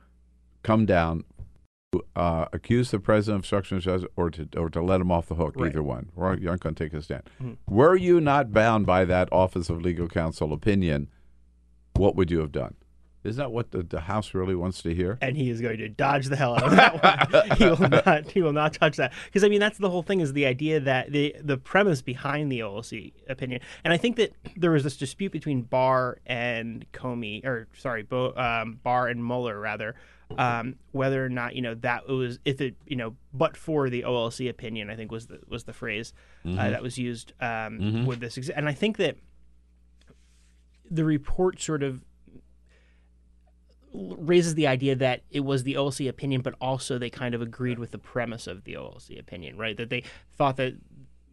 come down to uh, accuse the president of obstruction of justice or to, or to let him off the hook, Right. either one. You aren't going to take a stand. Mhm. Were you not bound by that Office of Legal Counsel opinion, what would you have done? Isn't that what the, the House really wants to hear? and he is going to dodge the hell out of that one. (laughs) he will not. He will not touch that because I mean that's the whole thing is the idea that the the premise behind the OLC opinion, and I think that there was this dispute between Barr and Comey, or sorry, Bo, um, Barr and Mueller rather, um, whether or not you know that was if it you know but for the OLC opinion, I think was the was the phrase uh, Mhm. that was used um, Mhm. with this, and I think that the report sort of raises the idea that it was the OLC opinion, but also they kind of agreed with the premise of the OLC opinion, right? That they thought that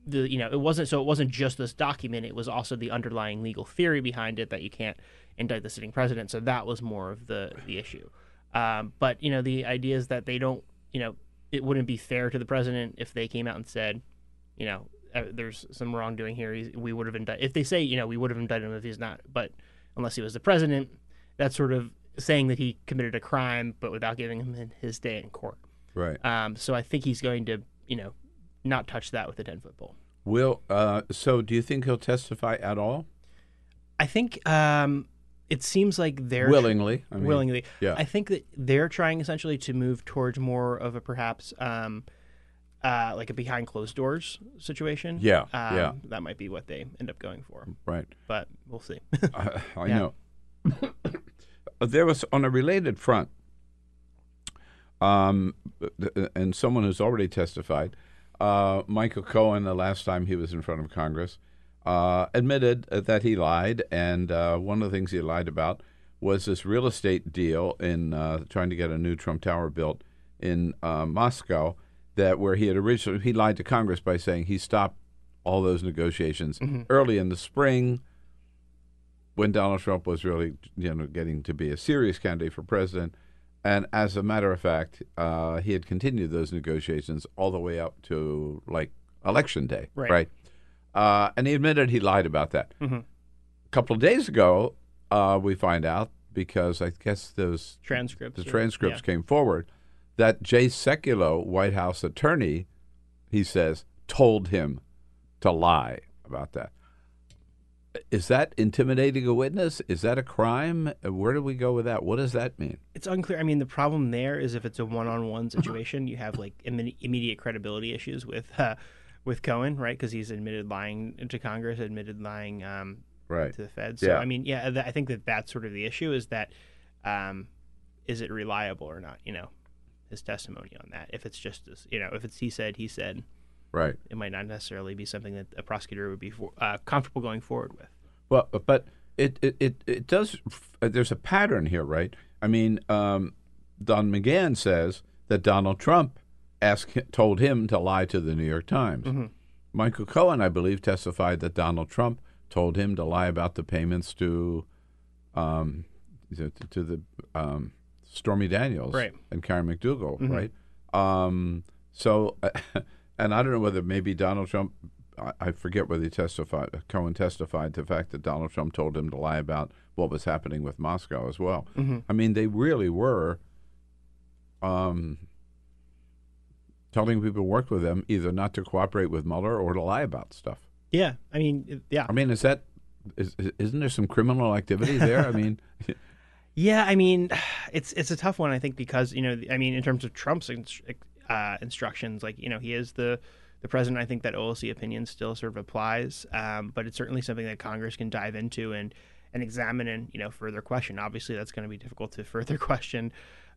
the you know it wasn't so it wasn't just this document; it was also the underlying legal theory behind it that you can't indict the sitting president. So that was more of the the issue. Um, but you know the idea is that they don't you know it wouldn't be fair to the president if they came out and said you know uh, there's some wrongdoing here. He's, we would have indicted if they say you know we would have indicted him if he's not, but unless he was the president, that's sort of saying that he committed a crime, but without giving him his day in court. Right. Um, so I think he's going to you know not touch that with a ten foot pole. Will uh, so? Do you think he'll testify at all? I think um, it seems like they're Willingly, I mean, willingly. yeah. I think that they're trying essentially to move towards more of a perhaps um, uh, like a behind closed doors situation. Yeah, um, yeah. That might be what they end up going for. Right. But we'll see. (laughs) I, I Yeah. know. (coughs) there was on a related front, um, and someone has already testified, uh, Michael Cohen, the last time he was in front of Congress, uh, admitted that he lied, and uh, one of the things he lied about was this real estate deal in uh, trying to get a new Trump Tower built in uh, Moscow. That where he had originally he lied to Congress by saying he stopped all those negotiations Mhm. early in the spring when Donald Trump was really, you know, getting to be a serious candidate for president. And as a matter of fact, uh, he had continued those negotiations all the way up to like election day, Right. Uh, and he admitted he lied about that. Mhm. A couple of days ago, uh, we find out because I guess those Transcripts the or- transcripts yeah. came forward that Jay Sekulow, White House attorney, he says told him to lie about that. Is that intimidating a witness? Is that a crime? Where do we go with that? What does that mean? It's unclear. I mean, the problem there is if it's a one-on-one situation, you have like imme- immediate credibility issues with uh, with Cohen, right? Because he's admitted lying to Congress, admitted lying um, Right. to the Fed. So Yeah. I mean, yeah, th- I think that that's sort of the issue is that um, is it reliable or not? You know, his testimony on that. If it's just as you know, if it's he said, he said, Right. It might not necessarily be something that a prosecutor would be for, uh, comfortable going forward with. Well, but it it, it, it does. uh, There's a pattern here, right? I mean, um, Don McGahn says that Donald Trump asked, told him to lie to the New York Times. Mhm. Michael Cohen, I believe, testified that Donald Trump told him to lie about the payments to, um, to, to the um, Stormy Daniels Right. and Karen McDougal, Mhm. right? Um, so, (laughs) and I don't know whether maybe Donald Trump, I, I forget whether he testified, Cohen testified to the fact that Donald Trump told him to lie about what was happening with Moscow as well. Mhm. I mean, they really were um, telling people who worked with them either not to cooperate with Mueller or to lie about stuff. Yeah, I mean, yeah. I mean, is that is, isn't there some criminal activity there? I mean, (laughs) Yeah, I mean, (sighs) it's it's a tough one. I think because you know, I mean, in terms of Trump's uh, instructions. Like you know, he is the the president. I think that OLC opinion still sort of applies, um, but it's certainly something that Congress can dive into and and examine and you know further question. Obviously, that's going to be difficult to (laughs) further question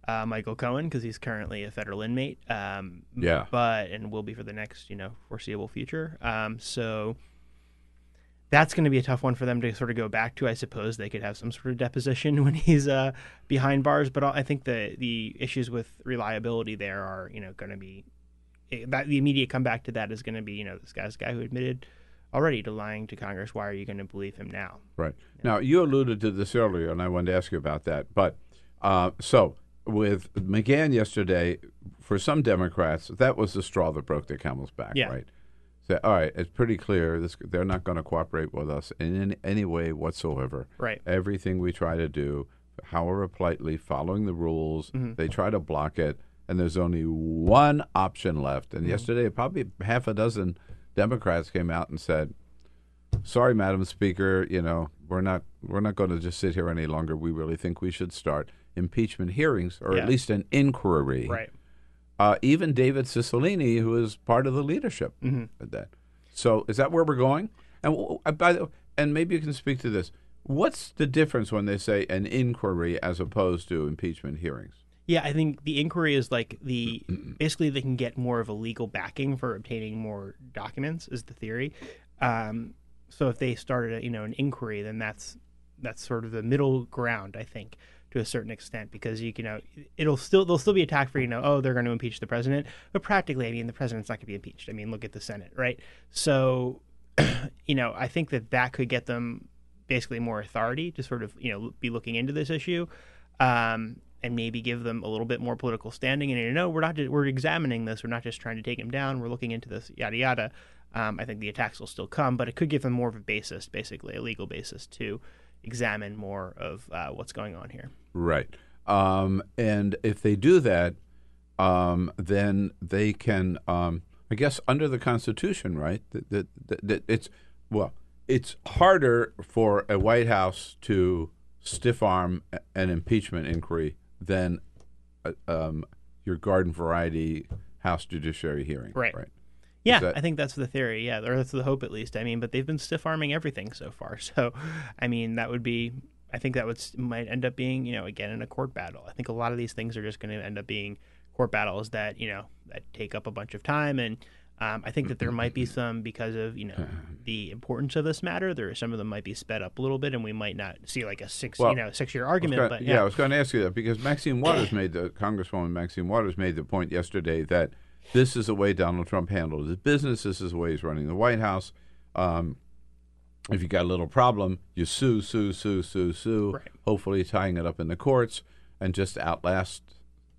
uh, Michael Cohen because he's currently a federal inmate. Um, Yeah. but and will be for the next you know foreseeable future. Um, so that's going to be a tough one for them to sort of go back to. I suppose they could have some sort of deposition (laughs) when he's uh, behind bars, but I think the the issues with reliability there are you know going to be eh, that the immediate comeback to that is going to be you know this guy's a guy who admitted already to lying to Congress. Why are you going to believe him now? Right. Now, you alluded to this earlier, and I wanted to ask you about that. But uh, so with McGahn yesterday, for some Democrats, that was the straw that broke the camel's back, Yeah. right? So, all right, it's pretty clear this, they're not going to cooperate with us in any, way whatsoever. Right. Everything we try to do, however politely, following the rules, Mhm. they try to block it, and there's only one option left. Mm-hmm. And yesterday, probably half a dozen Democrats came out and said, sorry, Madam Speaker, you know, we're not we're not going to just sit here any longer. We really think we should start impeachment hearings or Yeah. at least an inquiry. Right. Uh, even David Cicilline, who is part of the leadership Mhm. at that. So is that where we're going? And by the, and maybe you can speak to this. What's the difference when they say an inquiry as opposed to impeachment hearings? Yeah, I think the inquiry is like the (clears throat) basically they can get more of a legal backing for obtaining more documents is the theory. Um, so if they started a, you know an inquiry, then that's that's sort of the middle ground, I think, to a certain extent, because you can know it'll still they'll still be attacked for you know oh they're going to impeach the president, but practically I mean the president's not going to be impeached. I mean look at the Senate, right? So (clears throat) you know I think that that could get them basically more authority to sort of you know be looking into this issue. Um, and maybe give them a little bit more political standing. And you know, we're not just, we're examining this. We're not just trying to take him down. We're looking into this, yada yada. Um, I think the attacks will still come, but it could give them more of a basis, basically a legal basis to examine more of uh, what's going on here. Right. Um, and if they do that, um, then they can, um, I guess, under the Constitution, right? That, that, that, that it's well, it's harder for a White House to stiff arm an impeachment inquiry than uh, um, your garden variety House Judiciary hearing. Right. Right. Yeah, that- I think that's the theory. Yeah, or that's the hope at least. I mean, but they've been stiff arming everything so far. (laughs) So, I mean, that would be. I think that would might end up being, you know, again in a court battle. I think a lot of these things are just going to end up being court battles that you know that take up a bunch of time, and um, I think that there might be mm-hmm, mm-hmm, some because of you know mm-hmm. the importance of this matter. There some of them might be sped up a little bit, and we might not see like a six Well, you know six year argument. gonna- but yeah. yeah, I was going to ask you that because Maxine Waters (coughs) made the Congresswoman Maxine Waters made the point yesterday that this is the way Donald Trump handled his business. This is the way he's running the White House. Um, if you got a little problem, you sue, sue, sue, sue, sue. Right. Hopefully, tying it up in the courts and just outlast,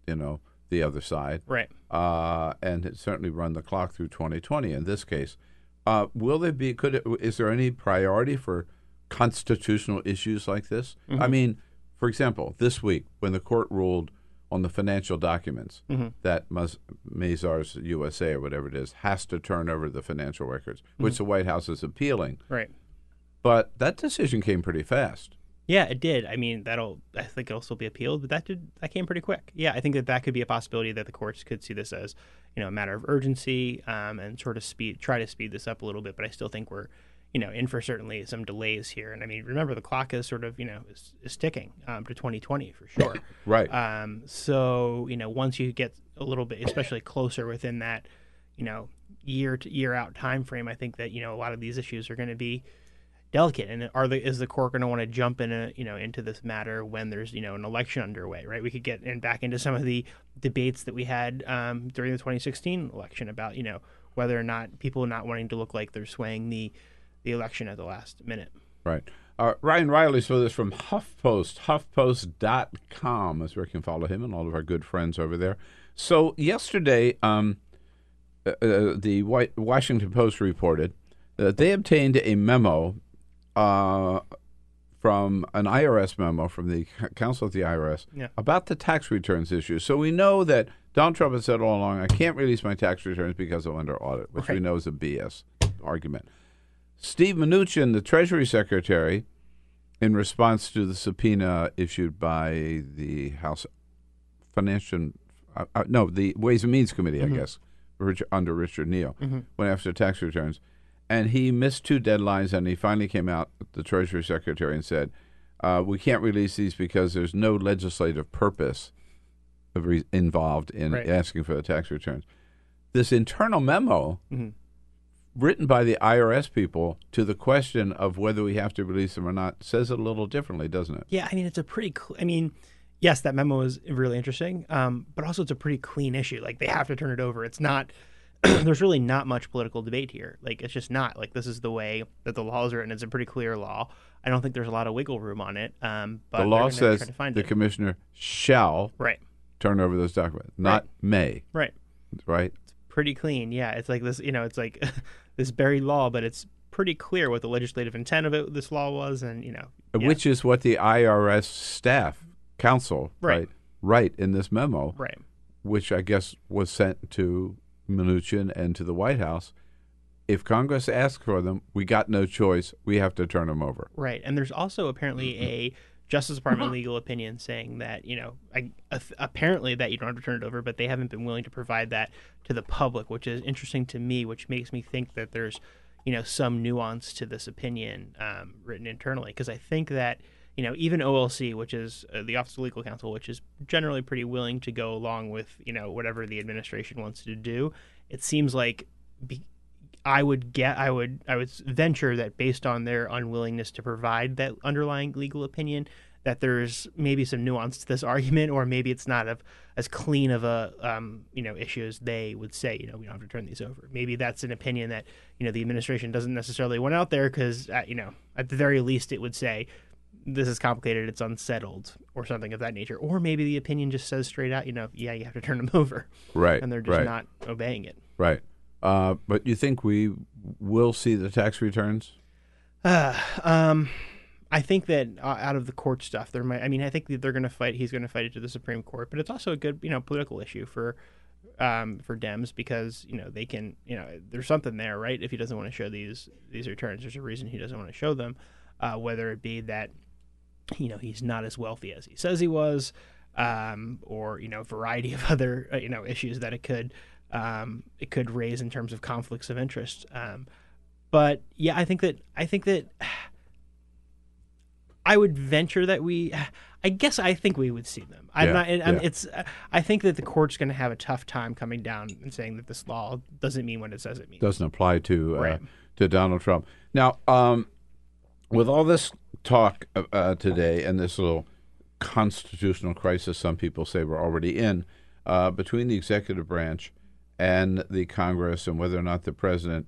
you know, the other side. Right. Uh, and it certainly run the clock through 2020 in this case. Uh, will there be? Could it, is there any priority for constitutional issues like this? I Mhm. mean, for example, this week when the court ruled on the financial documents Mhm. that Maz- Mazars USA or whatever it is has to turn over the financial records, which Mhm. the White House is appealing. Right. But that decision came pretty fast. Yeah, it did. I mean, that'll I think it'll still be appealed, but that did that came pretty quick. Yeah, I think that that could be a possibility that the courts could see this as you know a matter of urgency um, and sort of speed try to speed this up a little bit. But I still think we're you know in for certainly some delays here. And I mean, remember the clock is sort of you know is, is ticking um, to 2020 for sure. (laughs) Right. Um, so you know once you get a little bit, especially closer within that you know year to year out time frame, I think that you know a lot of these issues are going to be delicate and are the is the court going to want to jump in a, you know into this matter when there's you know an election underway right we could get in back into some of the debates that we had um, during the 2016 election about you know whether or not people not wanting to look like they're swaying the the election at the last minute Right. Uh, Ryan Reilly's with us from HuffPost, HuffPost.com, as you can follow him and all of our good friends over there. So yesterday, um, uh, uh, the White, Washington Post reported that they obtained a memo uh, from an IRS memo from the Counsel of the IRS Yeah. about the tax returns issue. So we know that Donald Trump has said all along, I can't release my tax returns because I'm under audit, which we know is a BS argument. Steve Mnuchin, the Treasury Secretary, in response to the subpoena issued by the House Financial uh, uh, no, the Ways and Means Committee, Mhm. I guess, Rich, under Richard Neal, Mhm. went after tax returns, and he missed two deadlines, and he finally came out, the Treasury Secretary, and said, uh, "We can't release these because there's no legislative purpose re- involved in Right. asking for the tax returns." This internal memo Mhm. Written by the IRS people to the question of whether we have to release them or not says it a little differently, doesn't it? Yeah, I mean, it's a pretty. Cl- I mean, yes, that memo is really interesting, um, but also it's a pretty clean issue. Like they have to turn it over. It's not. (clears throat) there's really not much political debate here. Like it's just not. Like this is the way that the law is written. It's a pretty clear law. I don't think there's a lot of wiggle room on it. Um, but the law says the it. commissioner shall Right. turn over those documents, not may. Right. Right. pretty clean. Yeah, it's like this. You know, it's like (laughs) this buried law, but it's pretty clear what the legislative intent of it, this law was, and you know, yeah. Which is what the IRS staff counsel Right. right write in this memo, Right. Which I guess was sent to Mnuchin and to the White House. If Congress asks for them, we got no choice. We have to turn them over. Right, and there's also apparently Mm-hmm. a Justice Department legal opinion saying that you know, I, uh, apparently that you don't have to turn it over, but they haven't been willing to provide that to the public, which is interesting to me, which makes me think that there's, you know, some nuance to this opinion um, written internally, because I think that you know even OLC, which is uh, the Office of Legal Counsel, which is generally pretty willing to go along with you know whatever the administration wants to do, it seems like. Be, I would get I would I would venture that based on their unwillingness to provide that underlying legal opinion that there's maybe some nuance to this (laughs) argument or maybe it's not of, as clean of a um, you know issue as they would say you know we don't have to turn these over maybe that's an opinion that you know the administration doesn't necessarily want out there because uh, you know at the very least it would say this is complicated it's unsettled or something of that nature or maybe the opinion just says straight out you know yeah you have to turn them (laughs) over Right, and they're just right. not obeying it Right. Uh, but you think we will see the tax returns? Uh, um, I think that uh, out of the court stuff, there might. I mean, I think that they're going to fight. He's going to fight it to the Supreme Court, but it's also a good, you know, political issue for, um, for Dems because you know they can, you know, there's something there, right? If he doesn't want to show these these returns, there's a reason he doesn't want to show them, uh, whether it be that, you know, he's not as wealthy as he says he was, um, or you know, variety of (laughs) other, uh, you know, issues that it could, um, it could raise in terms of conflicts of interest. Um, but yeah, I think that I think that (sighs) I would venture that we. (sighs) I guess I think we would see them. I'm Yeah, not. I'm, yeah. It's. I think that the court's going to have a tough time coming down and saying that this law doesn't mean what it says it means. Doesn't apply to uh, to Donald Trump. Now, um, with all this talk uh, uh, today and this little constitutional crisis, some people say we're already in, uh, between the executive branch and the Congress, and whether or not the president,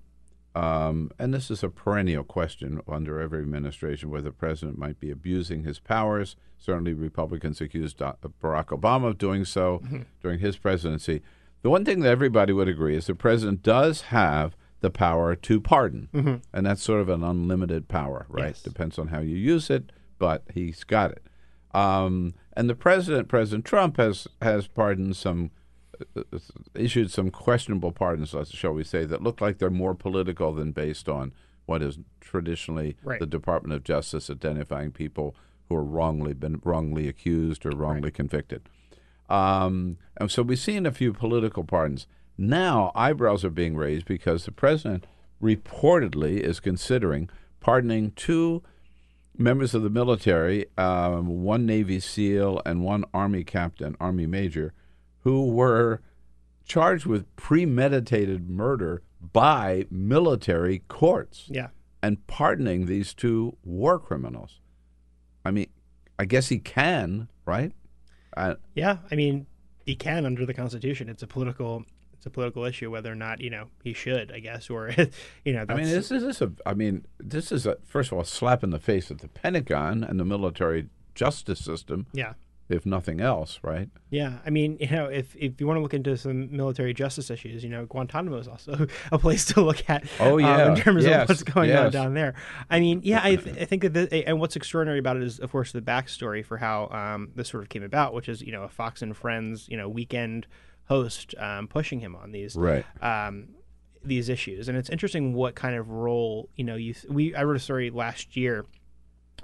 um, and this is a perennial question under every administration, whether the president might be abusing his powers. Certainly, Republicans accused Barack Obama of doing so Mhm. during his presidency. The one thing that everybody would agree is the president does have the power to pardon, Mhm. and that's sort of an unlimited power, right? Yes. Depends on how you use it, but he's got it. Um, and the president, President Trump, has has pardoned some, uh, uh, issued some questionable pardons, shall we say, that look like they're more political than based on what is traditionally Right. the Department of Justice identifying people who are wrongly been wrongly accused or wrongly convicted. Um, and so we've seen a few political pardons. Now eyebrows are being raised because the president reportedly is considering pardoning two members of the military, um, one Navy SEAL and one Army captain, Army major, who were charged with premeditated murder by military courts. Yeah. And pardoning these two war criminals. I mean, I guess he can, right? Uh, Yeah, I mean, he can under the Constitution. It's a political. It's a political issue whether or not you know he should. I guess, or (laughs) you know. I mean, this is this a. I mean, this is a first of all a slap in the face at the Pentagon and the military justice system. Yeah. If nothing else, right? Yeah, I mean, you know, if if you want to look into some military justice issues, you know, Guantanamo is also (laughs) a place to look at. Oh, um, yeah. in terms Yes, of what's going on down there. I mean, yeah, I, th- I think that the, and what's extraordinary about it is, of course, the backstory for how um, this sort of came about, which is you know a Fox and Friends you know weekend host um, pushing him on these Right. um, these issues, and it's interesting what kind of role you know you we I wrote a story last year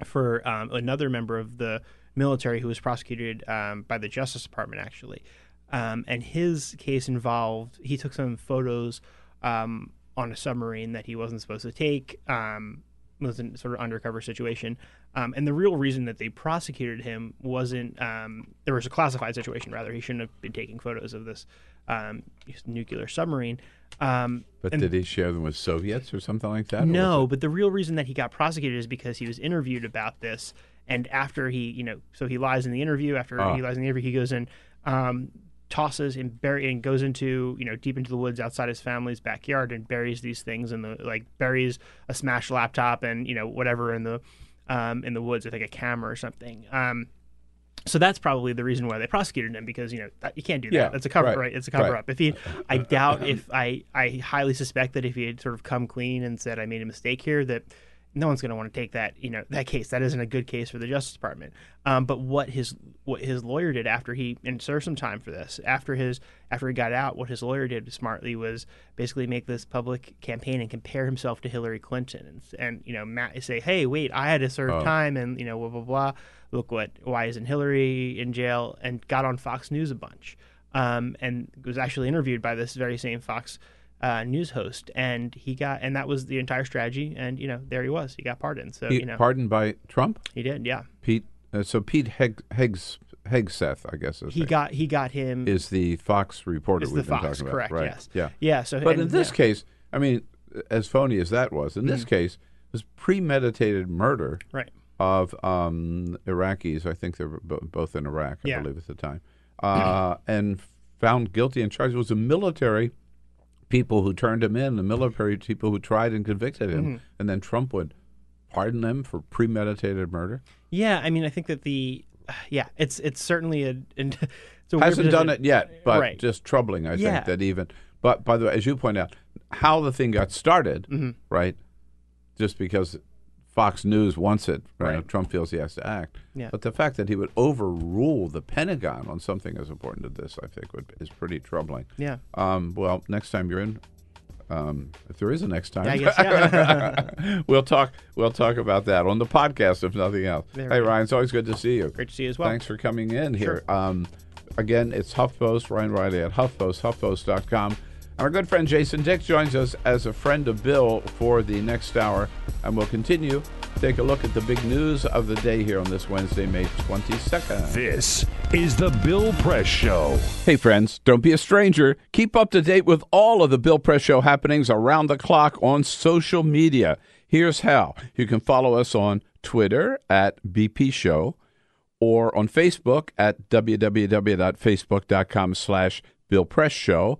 for um, another member of the military who was prosecuted um, by the Justice Department, actually. Um, and his case involved he took some photos um, on a submarine that he wasn't supposed to take. Um, was a sort of undercover situation. Um, and the real reason that they prosecuted him wasn't um, there was a classified situation. Rather, he shouldn't have been taking photos of this um, nuclear submarine. Um, But did he share them with Soviets or something like that? no, but the real reason that he got prosecuted is because he was interviewed about this, and after he, you know, so he lies in the interview. After Ah. he lies in the interview, he goes in, um, tosses and bury and goes into, you know, deep into the woods outside his family's backyard and buries these things in the like buries a smashed laptop and you know whatever in the um, in the woods with like a camera or something. Um, so that's probably the reason why they prosecuted him because you know that, you can't do that. Yeah, That's a cover, right, right? It's a cover right. up. If he, I doubt (laughs) if I, I highly suspect that if he had sort of come clean and said I made a mistake here, that no one's going to want to take that, you know, that case. That isn't a good case for the Justice Department. Um, but what his what his lawyer did after he and served some time for this after his after he got out, what his lawyer did smartly was basically make this public campaign and compare himself to Hillary Clinton and, and you know Matt say, hey, wait, I had to serve Oh. time and you know blah blah blah. Look what why isn't Hillary in jail? And got on Fox News a bunch. Um, and was actually interviewed by this very same Fox uh, news host, and he got, and that was the entire strategy. And you know, there he was. He got pardoned. So He- you know, pardoned by Trump. he did. Yeah, Pete. Uh, so Pete Heg, Hegs, Hegseth, I guess is he got he got him. is the Fox reporter we've been Fox, talking about, correct, right? yes. Yeah, Yeah, so- but and- in this yeah. case, I mean, as phony as that was, in this Mhm. case, it was premeditated murder Right. of um, Iraqis. I think they were bo- both in Iraq, I Yeah. believe, at the time, (clears throat) uh, and found guilty and charged. It was the military people who turned him in, the military people who tried and convicted him, Mhm. and then Trump would pardon them for premeditated murder. yeah, I mean, I think that the yeah, it's it's certainly a. (laughs) It's a hasn't done it yet, but right. just troubling. I Yeah. think that even. But by the way, as you point out, how the thing got started, Mhm. right? Just because Fox News wants it, right? Right. Trump feels he has to act. Yeah. But the fact that he would overrule the Pentagon on something as important as this, I think, would is pretty troubling. Yeah. Um, well, next time you're in. Um, if there is a next time, I guess, yeah. (laughs) we'll talk. We'll talk about that on the podcast, if nothing else. There hey. Ryan, it's always good to see you. Great to see you as well. Thanks for coming in here. Um, again, it's HuffPost, Ryan Reilly at HuffPost, HuffPost.com. Our good friend Jason Dick joins us as a friend of Bill for the next hour, and we'll continue to take a look at the big news of the day here on this Wednesday, May 22nd. This is the Bill Press Show. Hey, friends, don't be a stranger. Keep up to date with all of the Bill Press Show happenings around the clock on social media. Here's how you can follow us on Twitter at BP Show or on Facebook at www.facebook.com slash Bill Press Show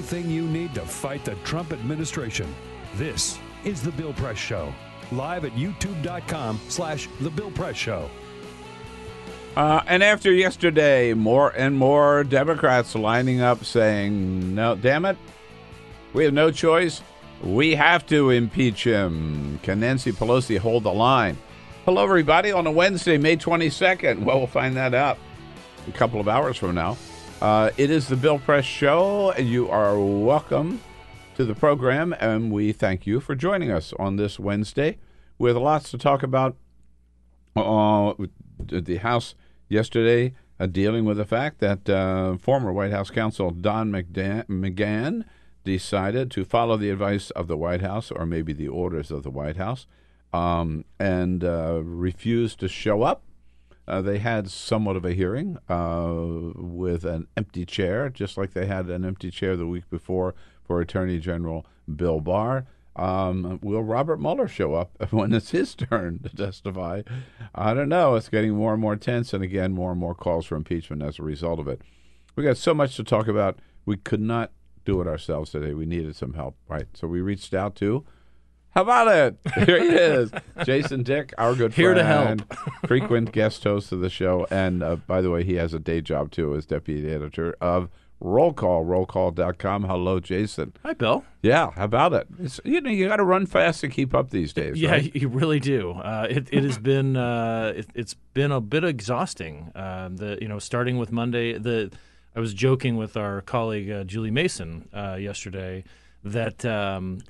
Everything you need to fight the Trump administration. This is the Bill Press Show. Live at youtube.com slash the Bill Press Show. Uh, and after yesterday, more and more Democrats lining up saying, no, damn it, we have no choice. We have to impeach him. Can Nancy Pelosi hold the line? Hello, everybody, on a Wednesday, May 22nd. Well, we'll find that out a couple of hours from now. Uh, it is the Bill Press Show, and you are welcome to the program, and we thank you for joining us on this Wednesday with lots to talk about. Uh, the House yesterday uh, dealing with the fact that uh, former White House counsel Don McGahn decided to follow the advice of the White House, or maybe the orders of the White House, um, and uh, refused to show up. Uh, they had somewhat of a hearing uh, with an empty chair, just like they had an empty chair the week before for Attorney General Bill Barr. Um, will Robert Mueller show up (laughs) when it's his turn to testify? I don't know. It's getting more and more tense, and again, more and more calls for impeachment as a result of it. We got so much to talk about. We could not do it ourselves today. We needed some help, right? So we reached out to How about it? (laughs) Here he is, Jason Dick, our good Here to friend, help. (laughs) frequent guest host of the show, and uh, by the way, he has a day job too as deputy editor of Roll Call, rollcall.com. Hello, Jason. Hi, Bill. Yeah, how about it? It's, you know, you got to run fast to keep up these days. Yeah, right? you really do. Uh, it, it has been uh, it, it's been a bit exhausting. Uh, the you know starting with Monday. The I was joking with our colleague uh, Julie Mason uh, yesterday that um,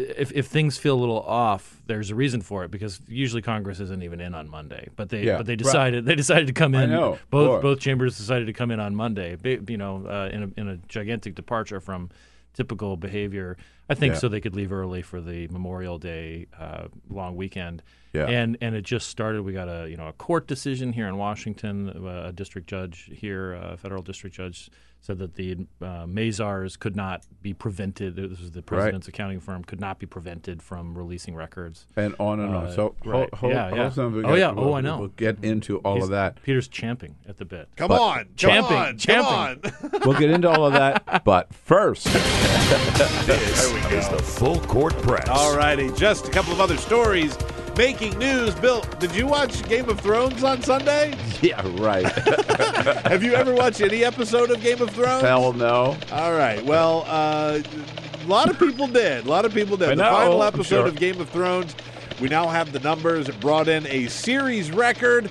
if if things feel a little off, there's a reason for it because usually Congress isn't even in on Monday. But they Yeah, but they right. decided they decided to come in. know, both both chambers decided to come in on Monday. You know, uh, in a in a gigantic departure from typical behavior. I think Yeah. so they could leave early for the Memorial Day uh, long weekend. Yeah. And and it just started. We got a you know a court decision here in Washington. Uh, a district judge here, a federal district judge, said that the uh, Mazars could not be prevented. This was the president's accounting firm could not be prevented from releasing records. and on and on. Uh, So right. hold, hold, yeah, hold yeah. some- oh yeah. we'll- oh, I know. We'll get into all He's- of that. Peter's champing at the bit. Come But- on, come Champing, on, champing. come on. We'll get into all of that, but first, (laughs) This is the Full Court Press. All righty, just a couple of other stories making news. Bill, did you watch Game of Thrones on Sunday? (laughs) yeah, right. (laughs) Have you ever watched any episode of Game of Thrones? Hell no. All right. Well, uh, a lot of people did. A lot of people did. I the know, final episode sure. of Game of Thrones. We now have the numbers. It brought in a series record.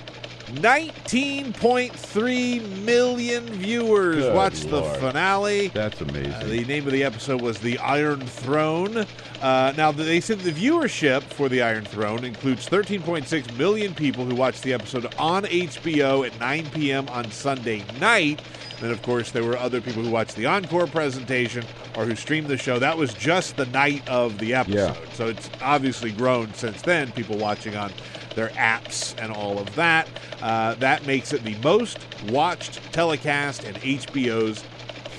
19.3 million viewers Good watched the finale. That's amazing. Uh, the name of the episode was The Iron Throne. Uh, now, they said the viewership for The Iron Throne includes 13.6 million people who watched the episode on HBO at 9 p.m. on Sunday night. Then, of course, there were other people who watched the encore presentation or who streamed the show. That was just the night of the episode. So it's obviously grown since then, people watching on their apps and all of that. Uh, that makes it the most watched telecast in HBO's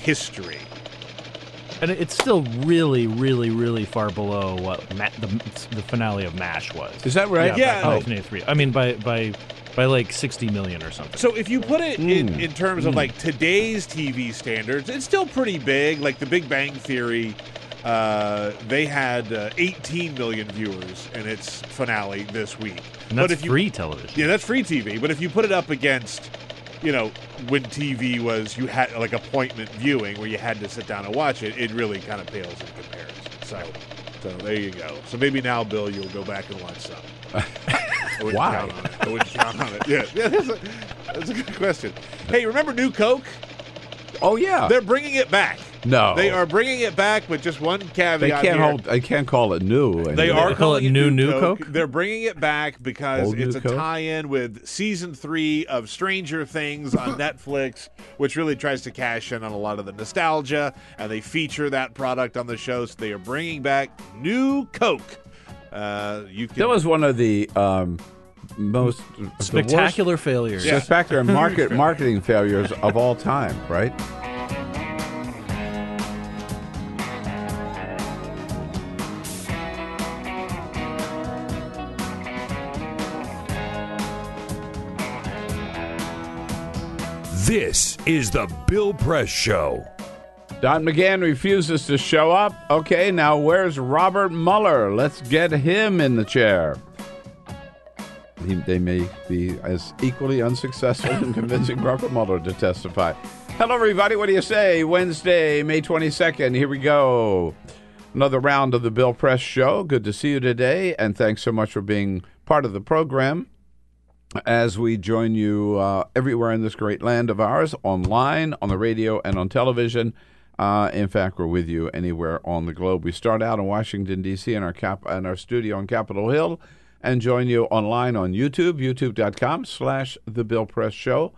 history. And it's still really, really, really far below what Ma- the, the finale of MASH was. Is that right? Yeah, Yeah. back in 1983. I mean, by by by like 60 million or something. So if you put it in, Mm. in terms of like today's TV standards, it's still pretty big. Like The Big Bang Theory, uh, they had uh, 18 million viewers in its finale this week. And that's if you, free television. Yeah, that's free TV. But if you put it up against, you know, when TV was you had like appointment viewing where you had to sit down and watch it, it really kind of pales in comparison. So, so there you go. So maybe now, Bill, you'll go back and watch some. (laughs) I wouldn't Why? count on it. I wouldn't count on it. Yeah, yeah that's, a, that's a good question. (laughs) Hey, remember New Coke? Oh yeah. They're bringing it back. no. They are bringing it back with just one caveat. They can't here. hold. I can't call it new. They are They call calling it it New New, New Coke. Coke? They're bringing it back because Old it's a Coke? tie-in with season three of Stranger Things on (laughs) Netflix, which really tries to cash in on a lot of the nostalgia, and they feature that product on the show. So they are bringing back New Coke. Uh, you can That was one of the um, most Spectacular failures. Yeah. spectacular (laughs) market marketing failures of all time, right? This is the Bill Press Show. Don McGahn refuses to show up. Okay, now where's Robert Mueller? Let's get him in the chair. He, they may be as equally unsuccessful in convincing (laughs) Robert Mueller to testify. Hello, everybody. What do you say? Wednesday, May 22nd. Here we go. Another round of the Bill Press Show. Good to see you today, and thanks so much for being part of the program as we join you uh, everywhere in this great land of ours, online, on the radio, and on television. Uh, in fact, we're with you anywhere on the globe. We start out in Washington D.C. in our cap in our studio on Capitol Hill, and join you online on YouTube, YouTube.com/slash The Bill Press Show.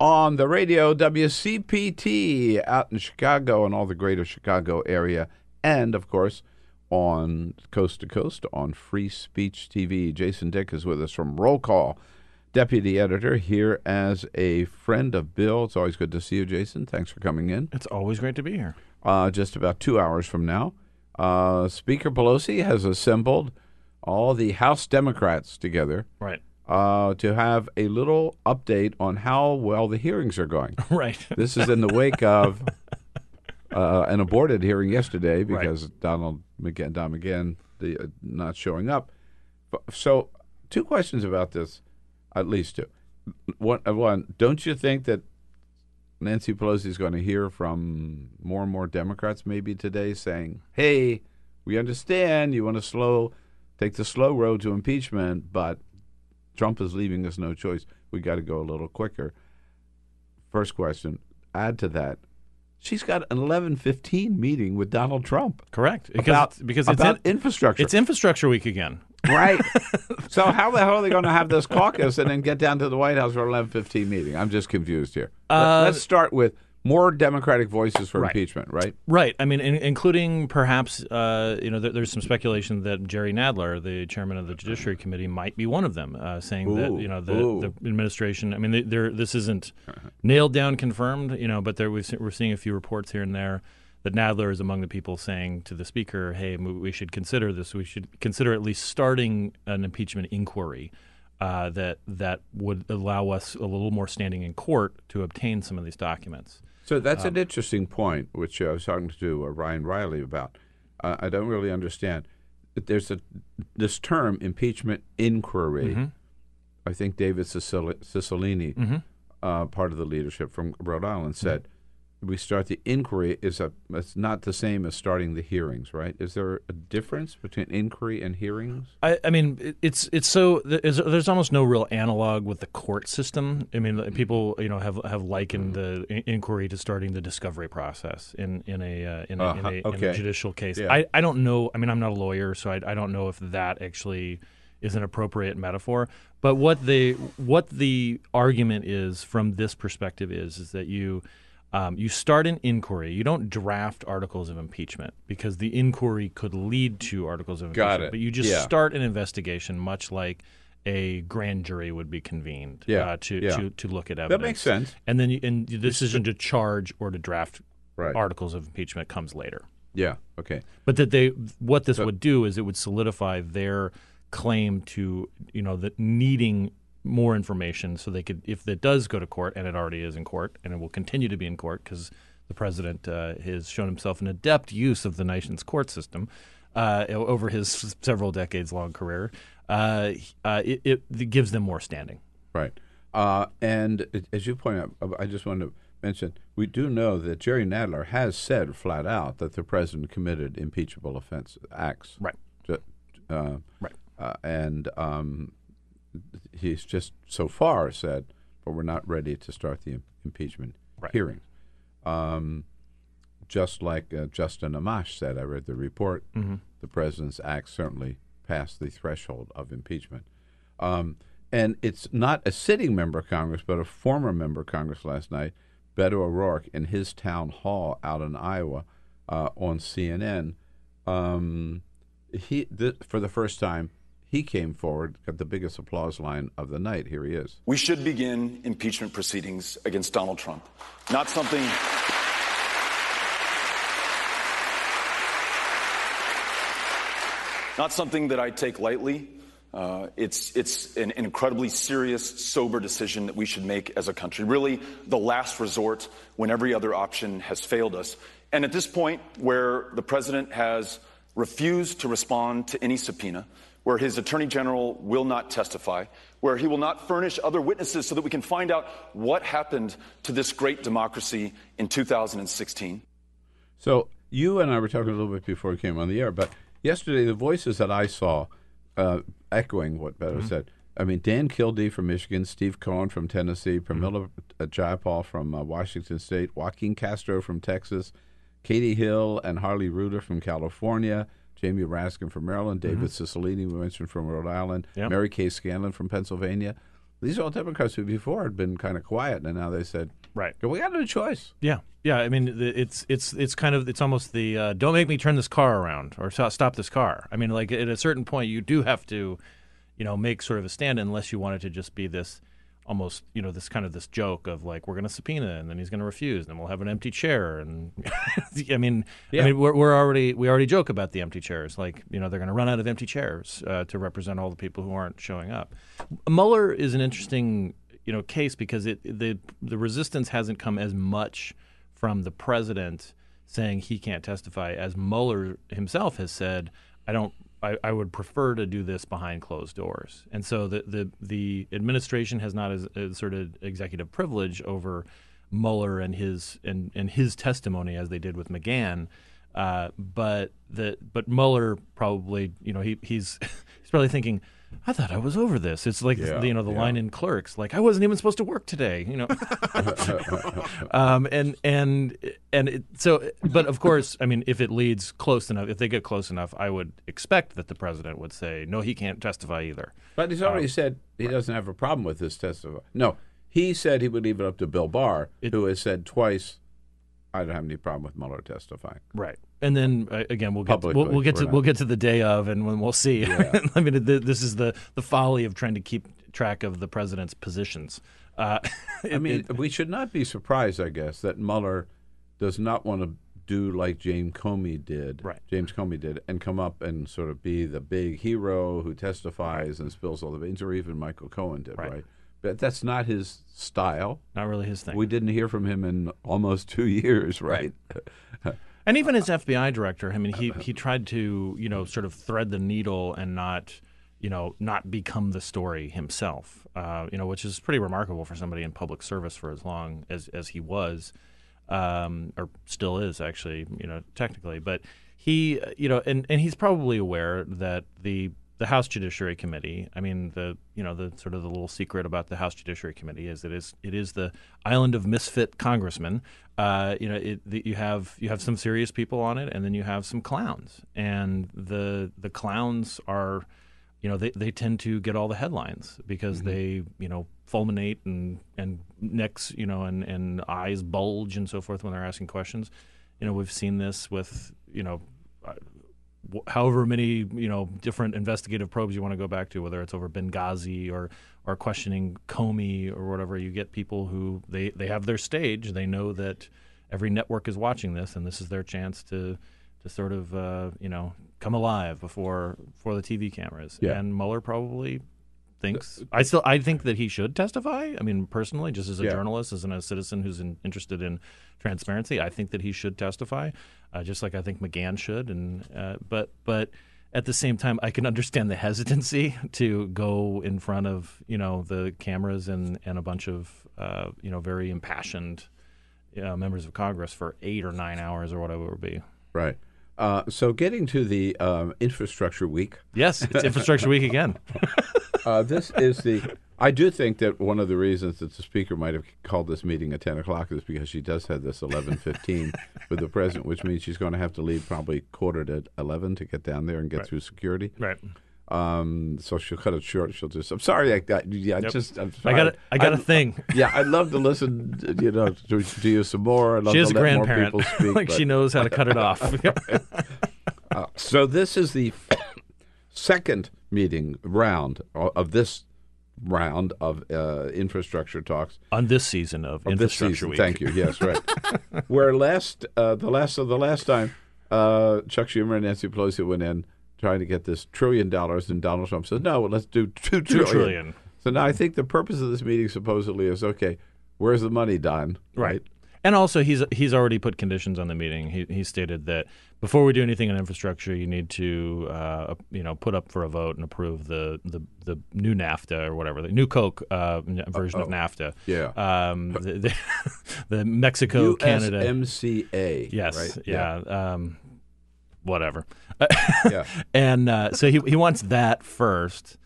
On the radio, WCPT out in Chicago and all the greater Chicago area, and of course on coast to coast on Free Speech TV. Jason Dick is with us from Roll Call deputy editor here as a friend of Bill. It's always good to see you, Jason. Thanks for coming in. It's always great to be here. Uh, just about two hours from now, uh, Speaker Pelosi has assembled all the House Democrats together Right. uh, to have a little update on how well the hearings are going. (laughs) Right. This is in the wake of (laughs) uh, an aborted hearing yesterday because Donald McGahn, Don McGahn the uh, not showing up. So, two questions about this, at least two. One, uh, one don't you think that Nancy Pelosi is going to hear from more and more Democrats maybe today saying, "Hey, we understand you want to slow, take the slow road to impeachment, but Trump is leaving us no choice. We got to go a little quicker." First question. Add to that, she's got an eleven fifteen meeting with Donald Trump. Correct. Because about it's, because it's about in- infrastructure. It's infrastructure week again. Right. (laughs) so how the hell are they going to have this caucus and then get down to the White House for eleven fifteen meeting? I'm just confused here. Let- Uh, Let's start with more Democratic voices for Right. impeachment, right? Right. I mean, in, including perhaps, uh, you know, there, there's some speculation that Jerry Nadler, the chairman of the Judiciary Committee, might be one of them, uh, saying that you know the, the administration. I mean, this isn't nailed down, confirmed, you know, but there we've, we're seeing a few reports here and there that Nadler is among the people saying to the speaker, "Hey, we should consider this. We should consider at least starting an impeachment inquiry." Uh, that that would allow us a little more standing in court to obtain some of these documents. So that's Um, an interesting point, which I was talking to uh, Ryan Reilly about. Uh, I don't really understand. There's a this term impeachment inquiry. Mhm. I think David Cicil- Cicilline, Mhm. uh, part of the leadership from Rhode Island, said we start the inquiry is a it's not the same as starting the hearings, right? Is there a difference between inquiry and hearings? I, I mean, it- it's it's so there's, almost no real analog with the court system. I mean, people you know have have likened the in- inquiry to starting the discovery process in in a uh, in, a, Uh-huh, a, in a judicial case. Yeah. I I don't know. I mean, I'm not a lawyer, so I I don't know if that actually is an appropriate metaphor. But what the what the argument is from this perspective is is that you. Um, you start an inquiry. You don't draft articles of impeachment because the inquiry could lead to articles of Got impeachment. it. But you just Yeah. start an investigation, much like a grand jury would be convened Yeah, uh, to, yeah. to to look at evidence. That makes sense. And then you, and the decision to charge or to draft Right. articles of impeachment comes later. Yeah. Okay. But that they what this would do is it would solidify their claim to you know that needing more information so they could if it does go to court and it already is in court and it will continue to be in court because the president uh, has shown himself an adept use of the nation's court system uh, over his several decades long career. Uh, uh, it, it, gives them more standing. Right. Uh, and as you point out, uh, I just want to mention we do know that Jerry Nadler has said flat out that the president committed impeachable offense acts. Right. Uh, right. Uh, and um, he's just so far said, but we're not ready to start the im- impeachment Right. hearings. Um, just like uh, Justin Amash said, I read the report. Mhm. The president's act certainly passed the threshold of impeachment. Um, and it's not a sitting member of Congress, but a former member of Congress last night, Beto O'Rourke, in his town hall out in Iowa uh, on CNN. Um, he th- for the first time he came forward, got the biggest applause line of the night. Here he is. We should begin impeachment proceedings against Donald Trump. Not something. Not something that I take lightly. Uh, it's it's an, incredibly serious, sober decision that we should make as a country. Really, the last resort when every other option has failed us. And at this point, where the president has refused to respond to any subpoena, where his attorney general will not testify, where he will not furnish other witnesses so that we can find out what happened to this great democracy in 2016. So you and I were talking a little bit before we came on the air, but yesterday the voices that I saw uh, echoing what Beto Mm-hmm. said. I mean, Dan Kildee from Michigan, Steve Cohen from Tennessee, Pramila uh, Jayapal from uh, Washington State, Joaquin Castro from Texas, Katie Hill and Harley Rouda from California, Jamie Raskin from Maryland, David Cicilline, we mentioned from Rhode Island, Yep. Mary Gay Scanlon from Pennsylvania. These are all Democrats who before had been kind of quiet, and now they said, Right. we got no choice. Yeah, yeah. I mean, it's it's it's kind of it's almost the uh, don't make me turn this car around or stop, stop this car. I mean, like at a certain point, you do have to, you know, make sort of a stand unless you want it to just be this almost you know this kind of this joke of like we're going to subpoena and then he's going to refuse and then we'll have an empty chair and (laughs) I mean Yeah. I mean we're, we're already we already joke about the empty chairs like you know they're going to run out of empty chairs uh, to represent all the people who aren't showing up. Mueller is an interesting you know case because it the the resistance hasn't come as much from the president saying he can't testify as Mueller himself has said I don't I, I would prefer to do this behind closed doors. And so the the, the administration has not as, asserted executive privilege over Mueller and his and, and his testimony as they did with McGahn. Uh, but the but Mueller probably you know he he's (laughs) he's probably thinking. I thought I was over this. It's like Yeah, you know the yeah. line in Clerks, like I wasn't even supposed to work today. You know, (laughs) um, and and and it, so, but of course, I mean, if it leads close enough, if they get close enough, I would expect that the president would say, no, he can't testify either. But he's already said he doesn't have a problem with this testify. No, he said he would leave it up to Bill Barr, who has said twice, "I don't have any problem with Mueller testifying." Right. And then uh, again, we'll get to, we'll, we'll get to we're we'll get to the day of, and when we'll see. Yeah. (laughs) I mean, th- this is the the folly of trying to keep track of the president's positions. Uh, (laughs) I mean, we should not be surprised, I guess, that Mueller does not want to do like James Comey did. Right. James Comey did, and come up and sort of be the big hero who testifies and spills all the beans, or even Michael Cohen did, right? Right. But that's not his style. Not really his thing. We didn't hear from him in almost two (laughs) years, right? And even as FBI director, I mean, he he tried to you know sort of thread the needle and not you know not become the story himself. Uh, you know, which is pretty remarkable for somebody in public service for as long as as he was, um, or still is actually. You know, technically, but he you know, and and he's probably aware that the the House Judiciary Committee. I mean, the you know the sort of the little secret about the House Judiciary Committee is it is it is the island of misfit congressmen. Uh, you know, it, the, you have you have some serious people on it, and then you have some clowns, and the the clowns are, you know, they, they tend to get all the headlines because they you know fulminate and and necks you know and and eyes bulge and so forth when they're asking questions. You know, we've seen this with you know however many you know different investigative probes you want to go back to, whether it's over Benghazi or or questioning Comey or whatever, you get people who they they have their stage. They know that every network is watching this, and this is their chance to to sort of uh, you know come alive before before the TV cameras. Yeah. And Mueller probably thinks I still I think that he should testify. I mean, personally, just as a Yeah. journalist, as a citizen who's in, interested in transparency, I think that he should testify, uh, just like I think McGahn should. And uh, but but at the same time, I can understand the hesitancy (laughs) to go in front of you know the cameras and and a bunch of uh, you know very impassioned uh, members of Congress for eight or nine hours or whatever it would be. Right. Uh, so getting to the um, infrastructure week. Yes, it's infrastructure week again. (laughs) uh, this is the. I do think that one of the reasons that the speaker might have called this meeting at ten o'clock is because she does have this eleven fifteen (laughs) with the president, which means she's going to have to leave probably quarter to eleven to get down there and get Right. through security. Right. Um, so she'll cut it short. She'll just. I'm sorry. I got. Yeah. I Yep. just. I'm I got a- I got a thing. (laughs) Yeah. I'd love to listen. You know, to, to you some more. I'd love She is to a let more grandparent. people speak. (laughs) Like, but- she knows how to cut it off. (laughs) Uh, so this is the second meeting round of this round of uh, infrastructure talks on this season of, of Infrastructure season. Week. Thank you. Yes, right. Where last uh, the last of the last time, uh, Chuck Schumer and Nancy Pelosi went in trying to get this trillion dollars, and Donald Trump said, "No, let's do two Two trillion." trillion. So now I think the purpose of this meeting supposedly is okay. Where's the money, Don? Right. And also, he's he's already put conditions on the meeting. He he stated that before we do anything on infrastructure, you need to uh, you know put up for a vote and approve the the, the new NAFTA or whatever the new Coke uh, version of oh. NAFTA. Yeah. Um, the, the, (laughs) the Mexico Canada MCA. Yes. Right? Yeah. Um, whatever. Yeah. (laughs) and uh, so he he wants that first,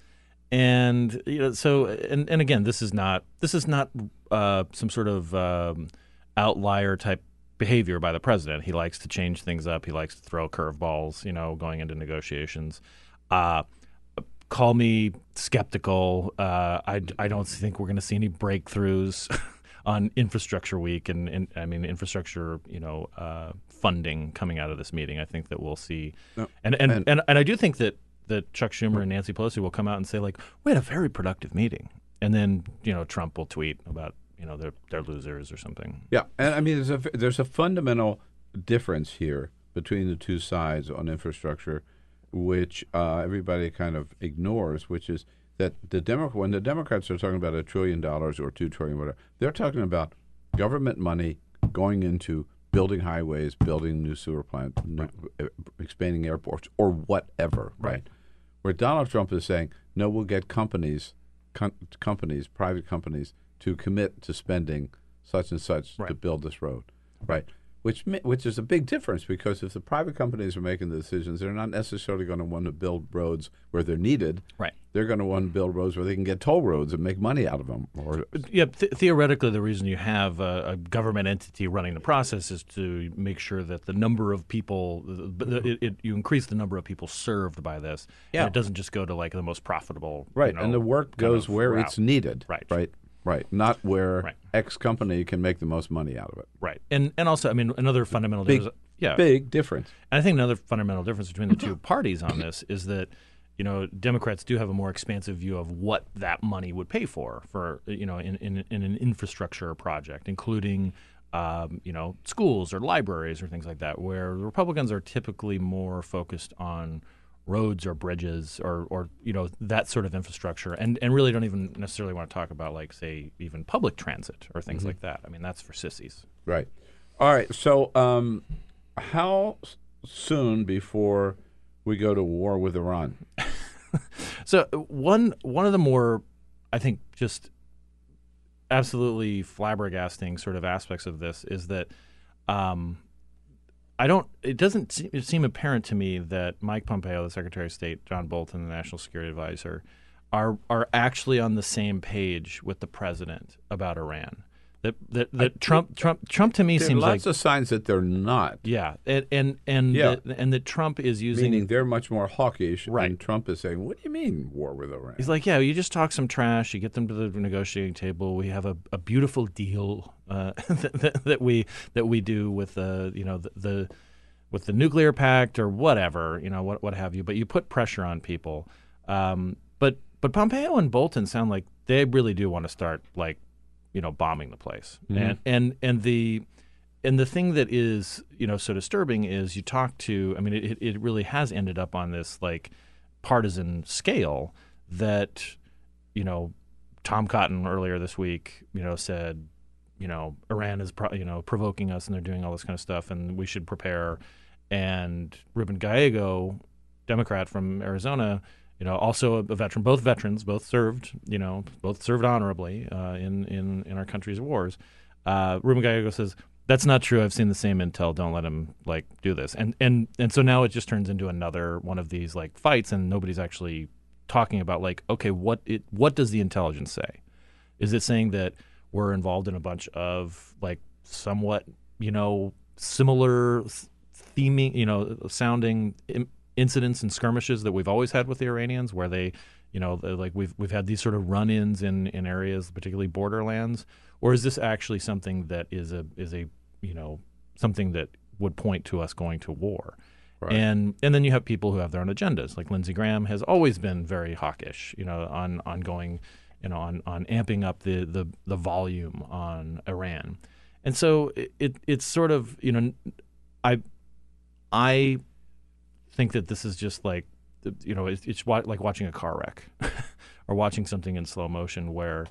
and you know, so and and again, this is not this is not uh, some sort of um, outlier type behavior by the president. He likes to change things up. He likes to throw curveballs. You know, going into negotiations. Uh, call me skeptical. Uh, I, I don't think we're going to see any breakthroughs (laughs) on infrastructure week and, and I mean infrastructure you know uh, funding coming out of this meeting. I think that we'll see, No. and, and, And- and and I do think that that Chuck Schumer and Nancy Pelosi will come out and say like we had a very productive meeting, and then you know Trump will tweet about you know they're they're losers or something. Yeah, and I mean, there's a there's a fundamental difference here between the two sides on infrastructure, which uh, everybody kind of ignores, which is that the Demo- when the Democrats are talking about a trillion dollars or two trillion, whatever, they're talking about government money going into building highways, building new sewer plants, new, uh, expanding airports, or whatever, right? Where Donald Trump is saying, no, we'll get companies, com- companies, private companies, to commit to spending such and such to build this road, right? Which which is a big difference because if the private companies are making the decisions, they're not necessarily going to want to build roads where they're needed. Right. They're going to want to build roads where they can get toll roads and make money out of them. Or Yeah, th- theoretically, the reason you have a, a government entity running the process is to make sure that the number of people, the- it, it, you increase the number of people served by this. Yeah. And it doesn't just go to like the most profitable. you Right, know, and the work goes where route. it's needed. Right. right, right. Not where X company can make the most money out of it. Right, and and also, I mean, another fundamental Big- difference. Yeah, big difference. And I think another fundamental difference between the two (laughs) parties on this is that you know Democrats do have a more expansive view of what that money would pay for for you know in in, in an infrastructure project, including. Um, you know, schools or libraries or things like that, where the Republicans are typically more focused on roads or bridges or, or you know that sort of infrastructure, and, and really don't even necessarily want to talk about like say even public transit or things Mhm. like that. I mean, that's for sissies. Right. All right. So, um, how soon before we go to war with Iran? (laughs) So one one of the more, I think, just absolutely flabbergasting sort of aspects of this is that um, I don't. It doesn't se- it seem apparent to me that Mike Pompeo, the Secretary of State, John Bolton, the National Security Advisor, are are actually on the same page with the president about Iran. That that, that Trump Trump Trump to me seems lots like of signs that they're not. yeah, and and and, Yeah. that, and that Trump is using Meaning they're much more hawkish, Right. and Trump is saying, "What do you mean war with Iran?" He's like, yeah, you just talk some trash, you get them to the negotiating table. We have a, a beautiful deal uh, (laughs) that, that, that we that we do with the you know the, the with the nuclear pact or whatever you know what what have you. But you put pressure on people. Um, but but Pompeo and Bolton sound like they really do want to start like you know bombing the place. Mhm. And and and the and the thing that is you know so disturbing is you talk to i mean it, it really has ended up on this like partisan scale that you know tom cotton earlier this week you know said you know iran is pro- you know provoking us and they're doing all this kind of stuff and we should prepare and ruben gallego democrat from arizona you know also a, veteran both veterans both served you know both served honorably uh, in in in our country's wars uh, Ruben Gallego says that's not true. I've seen the same intel. Don't let him like do this. And and and so now it just turns into another one of these like fights, and nobody's actually talking about like okay, what it what does the intelligence say? Is it saying that we're involved in a bunch of like somewhat you know similar theming you know sounding in- incidents and skirmishes that we've always had with the Iranians, where they you know like we've we've had these sort of run-ins in in areas, particularly borderlands, or is this actually something that is a is a you know something that would point to us going to war? Right. And and then you have people who have their own agendas. Like Lindsey Graham has always been very hawkish, you know, on on going, you know, on on amping up the the the volume on Iran. And so it, it it's sort of you know, I I think that this is just like you know it's, it's like watching a car wreck (laughs) or watching something in slow motion where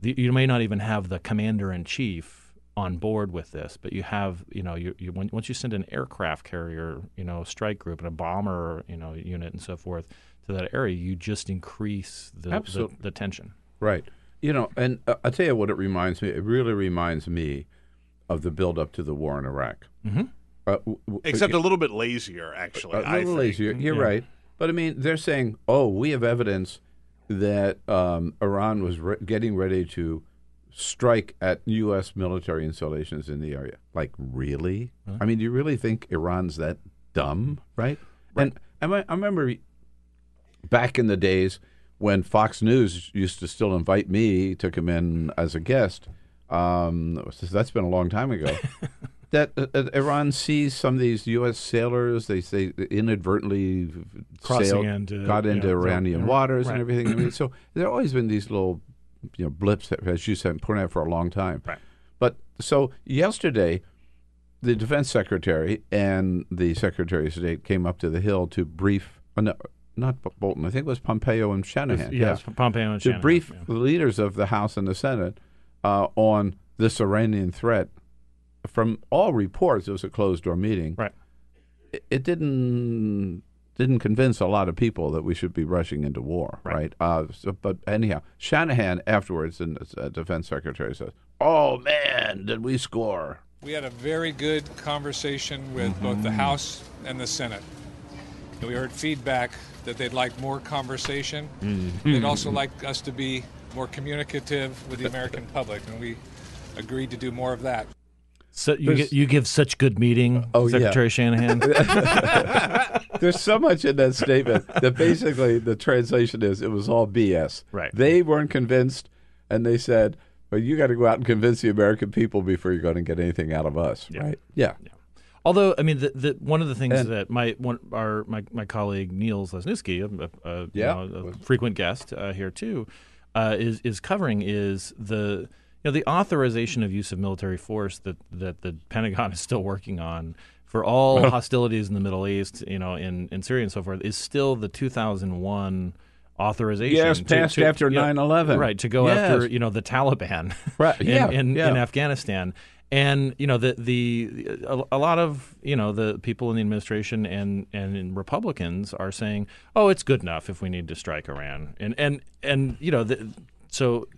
the, you may not even have the commander in chief on board with this, but you have you know you, you when, once you send an aircraft carrier you know strike group and a bomber you know unit and so forth to that area, you just increase the the, the tension. Right. You know, and uh, I'll tell you what it reminds me. It really reminds me of the build up to the war in Iraq. Mhm. Uh, w- w- Except a little bit lazier, actually. a I little think. lazier. You're Yeah. right. But I mean, they're saying, "Oh, we have evidence that um, Iran was re- getting ready to strike at U.S. military installations in the area." Like, really? I mean, do you really think Iran's that dumb? Right? right. And I, I remember back in the days when Fox News used to still invite me to come in as a guest. Um, that's been a long time ago. (laughs) that uh, uh, Iran sees some of these U.S. sailors. They say inadvertently Crossing sailed, into, got you into know, Iranian right. waters Right. and everything. I mean, so there have always been these little, you know, blips that, as you said, pointed out for a long time. Right. But so yesterday, the defense secretary and the secretary of state came up to the Hill to brief. Uh, no, not Bolton. I think it was Pompeo and Shanahan. yes, Pompeo and to Shanahan, To brief yeah. the leaders of the House and the Senate uh, on this Iranian threat from all reports, it was a closed door meeting. Right. It, it didn't didn't convince a lot of people that we should be rushing into war, right? Uh, so, but anyhow, Shanahan afterwards, and uh, Defense Secretary says, "Oh man, did we score?" We had a very good conversation with both the House and the Senate. And we heard feedback that they'd like more conversation. Mm-hmm. They'd also like us to be more communicative with the American public, and we agreed to do more of that. So you get, you give such good meeting, Oh, yeah. Secretary Shanahan. (laughs) There's so much in that statement that basically the translation is it was all BS. Right. They weren't convinced, and they said, "Well, you got to go out and convince the American people before you're going to get anything out of us." Right? Yeah. yeah. Although, I mean, the, the, one of the things And- that my one our my, my colleague Niels Lesniewski, a, a, you Yeah. know, a frequent guest uh, here too, uh, is is covering is the you know the authorization of use of military force that that the (laughs) Pentagon is still working on for all hostilities in the Middle East, you know, in, in Syria and so forth, is still the 2001 authorization. Yes, to- passed to- after yeah, 9/11. Right, to go Yes. after, you know, the Taliban (laughs) Right, in, yeah, in, yeah. in Afghanistan. And you know the the a, a lot of you know the people in the administration and and in Republicans are saying, oh, it's good enough if we need to strike Iran, and and and you know the, so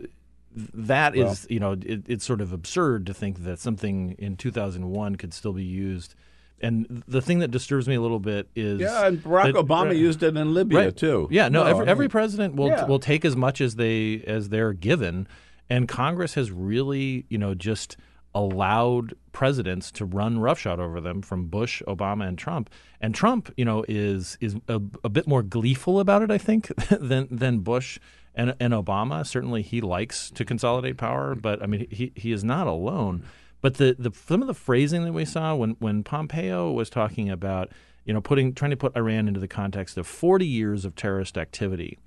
that is Well- you know it, it's sort of absurd to think that something in 2001 could still be used. And the thing that disturbs me a little bit is Yeah, and Barack that- Obama right. used it in Libya Right. too. Yeah, no, No, every, I every president will Yeah. will take as much as they as they're given, and Congress has really, you know, just allowed presidents to run roughshod over them from Bush, Obama, and Trump. And Trump, you know, is is a, a bit more gleeful about it, I think, (laughs) than than Bush and and Obama. Certainly, he likes to consolidate power, but I mean, he he is not alone. But the, the some of the phrasing that we saw when when Pompeo was talking about you know putting trying to put Iran into the context of 40 years of terrorist activity,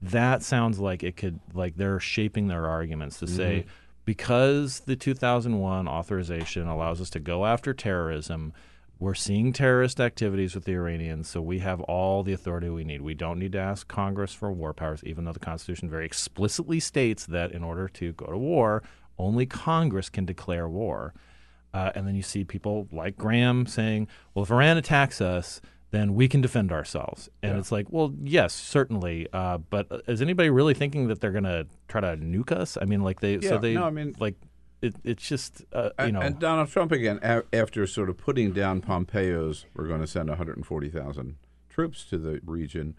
that sounds like it could like they're shaping their arguments to say Mhm. because the 2001 authorization allows us to go after terrorism. We're seeing terrorist activities with the Iranians, so we have all the authority we need. We don't need to ask Congress for war powers, even though the Constitution very explicitly states that in order to go to war, only Congress can declare war. Uh, and then you see people like Graham saying, well, if Iran attacks us, then we can defend ourselves. And Yeah. it's like, well, yes, certainly. Uh, but is anybody really thinking that they're going to try to nuke us? I mean, like they, Yeah, so they, no, I mean- like, it, it's just, uh, you know. and Donald Trump again, a- after sort of putting down Pompeo's, we're going to send 140,000 troops to the region.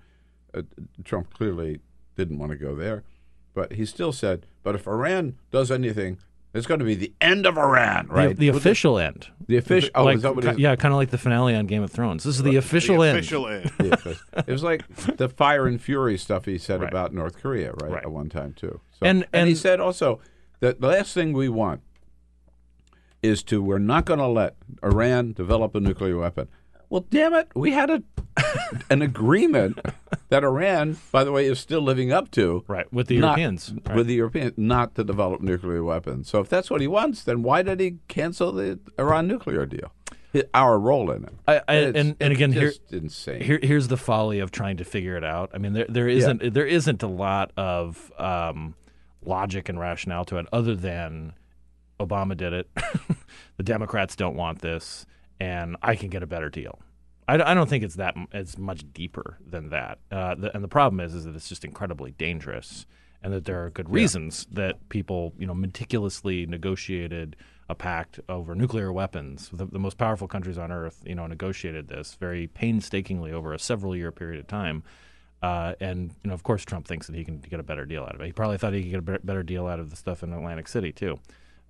Uh, Trump clearly didn't want to go there, but he still said, "But if Iran does anything, it's going to be the end of Iran." Right? The, With official end. The official. Oh, like, is that what? Yeah, kind of like the finale on Game of Thrones. This is the official end. (laughs) The official- it was like the fire and fury stuff he said Right. about North Korea, right, Right. at one time too. So, And- and he said also that the last thing we want is to we're not going to let Iran develop a nuclear weapon. Well, damn it, we had a an agreement that Iran, by the way, is still living up to. Right, with the not- Europeans, right. With the Europeans, not to develop nuclear weapons. So if that's what he wants, then why did he cancel the Iran nuclear deal? Our role in it. I, I, and and it's again, here, insane. Here, here's the folly of trying to figure it out. I mean, there there isn't there isn't a lot of um, logic and rationale to it, other than Obama did it. (laughs) the Democrats don't want this, and I can get a better deal. I, I don't think it's that it's much deeper than that. Uh, the, and the problem is is that it's just incredibly dangerous, and that there are good Yeah. reasons that people you know meticulously negotiated a pact over nuclear weapons. The, the most powerful countries on earth, you know, negotiated this very painstakingly over a several year period of time. Uh, and you know, of course, Trump thinks that he can get a better deal out of it. He probably thought he could get a better deal out of the stuff in Atlantic City too.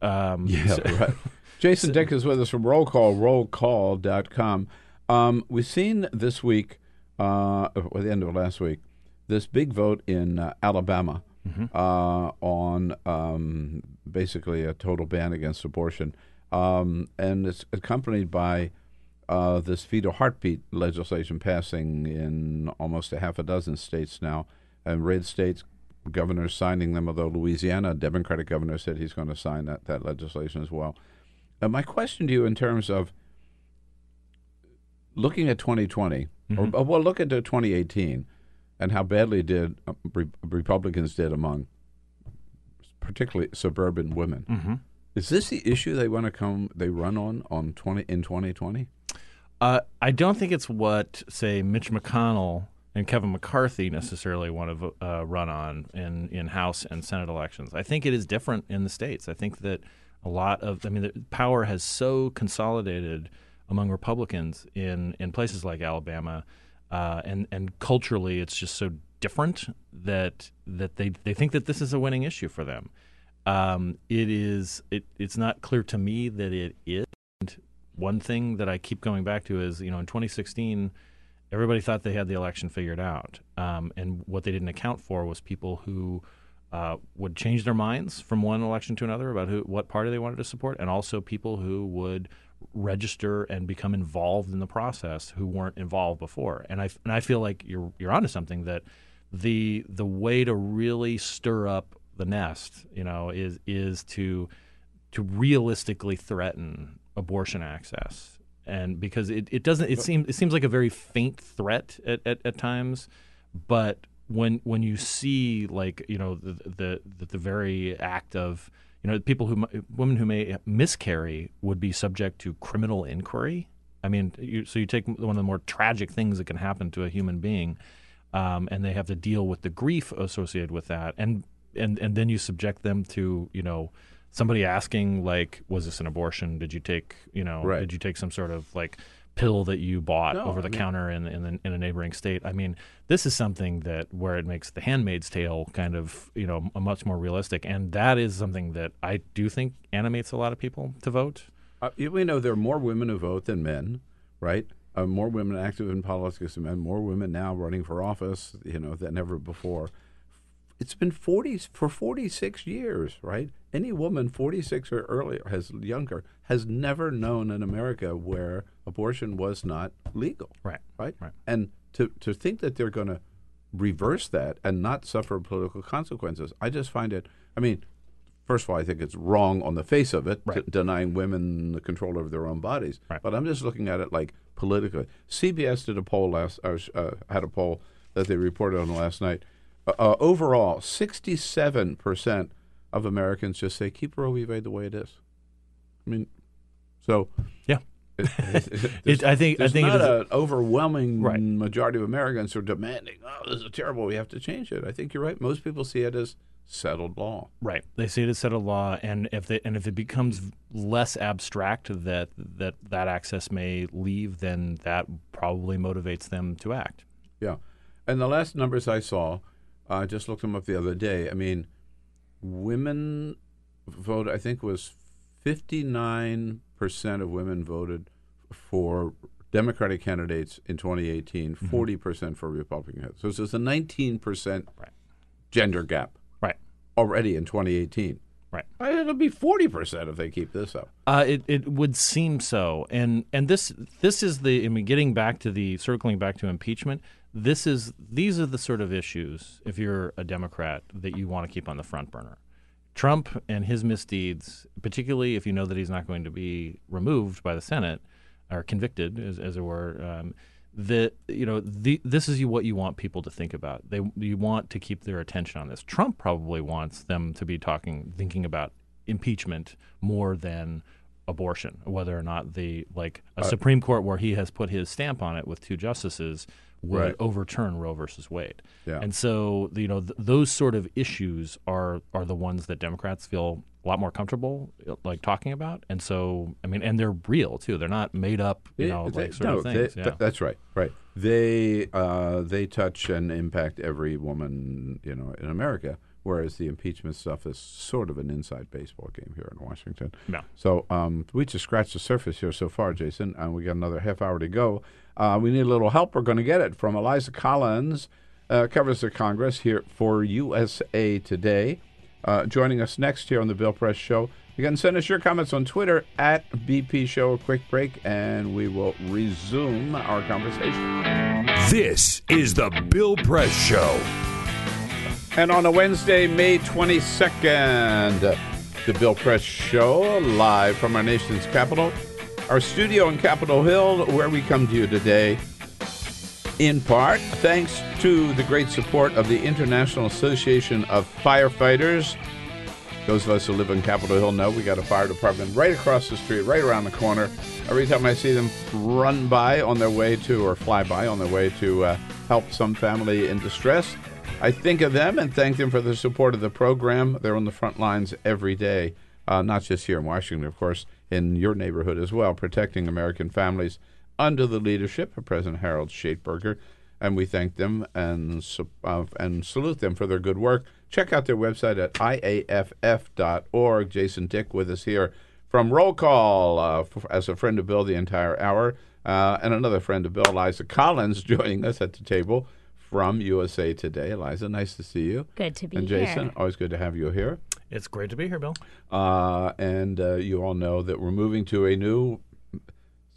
Um, Yeah, so- right. (laughs) Jason Dick is with us from Roll Call, rollcall.com. Um, we've seen this week, uh, or the end of last week, this big vote in uh, Alabama Mm-hmm. uh, on um, basically a total ban against abortion. Um, and it's accompanied by uh, this fetal heartbeat legislation passing in almost a half a dozen states now, and red states governors signing them. Although Louisiana, Democratic governor, said he's going to sign that that legislation as well. Uh, my question to you, in terms of looking at 2020, Mhm. or uh, well, look at 2018, and how badly did uh, re- Republicans did among particularly suburban women. Mhm. Is this the issue they want to come? They run on on twenty in twenty twenty. Uh, I don't think it's what, say, Mitch McConnell and Kevin McCarthy necessarily want to uh, run on in, in House and Senate elections. I think it is different in the states. I think that a lot of, I mean, the power has so consolidated among Republicans in, in places like Alabama, uh, and and culturally, it's just so different that that they they think that this is a winning issue for them. Um, it is. It, it's not clear to me that it is. One thing that I keep going back to is, you know, in 2016, everybody thought they had the election figured out, um, and what they didn't account for was people who uh, would change their minds from one election to another about who what party they wanted to support, and also people who would register and become involved in the process who weren't involved before. And I and I feel like you're you're onto something that the the way to really stir up the nest, you know, is is to to realistically threaten abortion access. And because it, it doesn't it seems it seems like a very faint threat at, at, at times, but when when you see like you know the the the, the very act of you know people who women who may miscarry would be subject to criminal inquiry. I mean, you, so you take one of the more tragic things that can happen to a human being, um, and they have to deal with the grief associated with that, and and and then you subject them to you know somebody asking like, was this an abortion? Did you take you know Right. did you take some sort of like pill that you bought No, over the I mean- counter in in, in a neighboring state? I mean, this is something that where it makes the Handmaid's Tale kind of you know a much more realistic, and that is something that I do think animates a lot of people to vote. Uh, you- we know there are more women who vote than men, right? Uh, more women active in politics than men. More women now running for office, you know, than ever before. It's been forty for forty six years, right? Any woman forty six or earlier has younger has never known in America where abortion was not legal, right? Right, right. And to to think that they're going to reverse that and not suffer political consequences, I just find it. I mean, first of all, I think it's wrong on the face of it, t- denying women the control over their own bodies. But I'm just looking at it like politically. CBS did a poll last, uh, sh- uh, had a poll that they reported on last night. Uh, uh, overall, 67% of Americans just say keep Roe v. Wade the way it is. I mean, so yeah. It, It- (laughs) I think- I think not an overwhelming Right. majority of Americans are demanding, "Oh, this is terrible. We have to change it." I think you're right. Most people see it as settled law. Right. They see it as settled law, and if they, and if it becomes less abstract that that that access may leave, then that probably motivates them to act. Yeah. And the last numbers I saw, I just looked them up the other day. I mean, women vote, I think, was 59% of women voted for Democratic candidates in 2018, Mm-hmm. 40% for Republican candidates. So it's a 19% gender gap. Right. Already in 2018. Right. It'll be 40% if they keep this up. Uh, it it would seem so, and and this this is the I mean, getting back to the circling back to impeachment. This is these are the sort of issues if you're a Democrat that you want to keep on the front burner. Trump and his misdeeds, particularly if you know that he's not going to be removed by the Senate or convicted, as, as it were, um, that you know the, this is what you want people to think about. They you want to keep their attention on this. Trump probably wants them to be talking, thinking about impeachment more than abortion, whether or not the like a Uh, Supreme Court where he has put his stamp on it with two justices would Right. overturn Roe versus Wade. Yeah. And so you know th- those sort of issues are are the ones that Democrats feel a lot more comfortable uh, like talking about. And so I mean, and they're real too. They're not made up, you know, they- like sort no, of they- things. th- that's right. Right. They uh, they touch and impact every woman, you know, in America. Whereas the impeachment stuff is sort of an inside baseball game here in Washington. Yeah. So um, we just scratched the surface here so far, Jason, and we got another half hour to go. Uh, we need a little help. We're going to get it from Eliza Collins, uh, covers the Congress here for USA Today. Uh, joining us next here on the Bill Press Show. You can send us your comments on Twitter at BP Show. A quick break, and we will resume our conversation. This is the Bill Press Show. And on a Wednesday, May 22nd, the Bill Press Show, live from our nation's capital, our studio in Capitol Hill, where we come to you today, in part thanks to the great support of the International Association of Firefighters. Those of us who live in Capitol Hill know we got a fire department right across the street, right around the corner. Every time I see them run by on their way to, or fly by on their way to uh, help some family in distress, I think of them and thank them for the support of the program. They're on the front lines every day, uh, not just here in Washington, of course, in your neighborhood as well, protecting American families under the leadership of President Harold Schaitberger. And we thank them and uh, and salute them for their good work. Check out their website at iaff.org. Jason Dick with us here from Roll Call uh, f- as a friend of Bill the entire hour, uh, and another friend of Bill, Eliza Collins, (laughs) joining us at the table from USA Today. Eliza, nice to see you. Good to be here. and Jason, here. always good to have you here. It's great to be here, Bill. Uh, and uh, you all know that we're moving to a new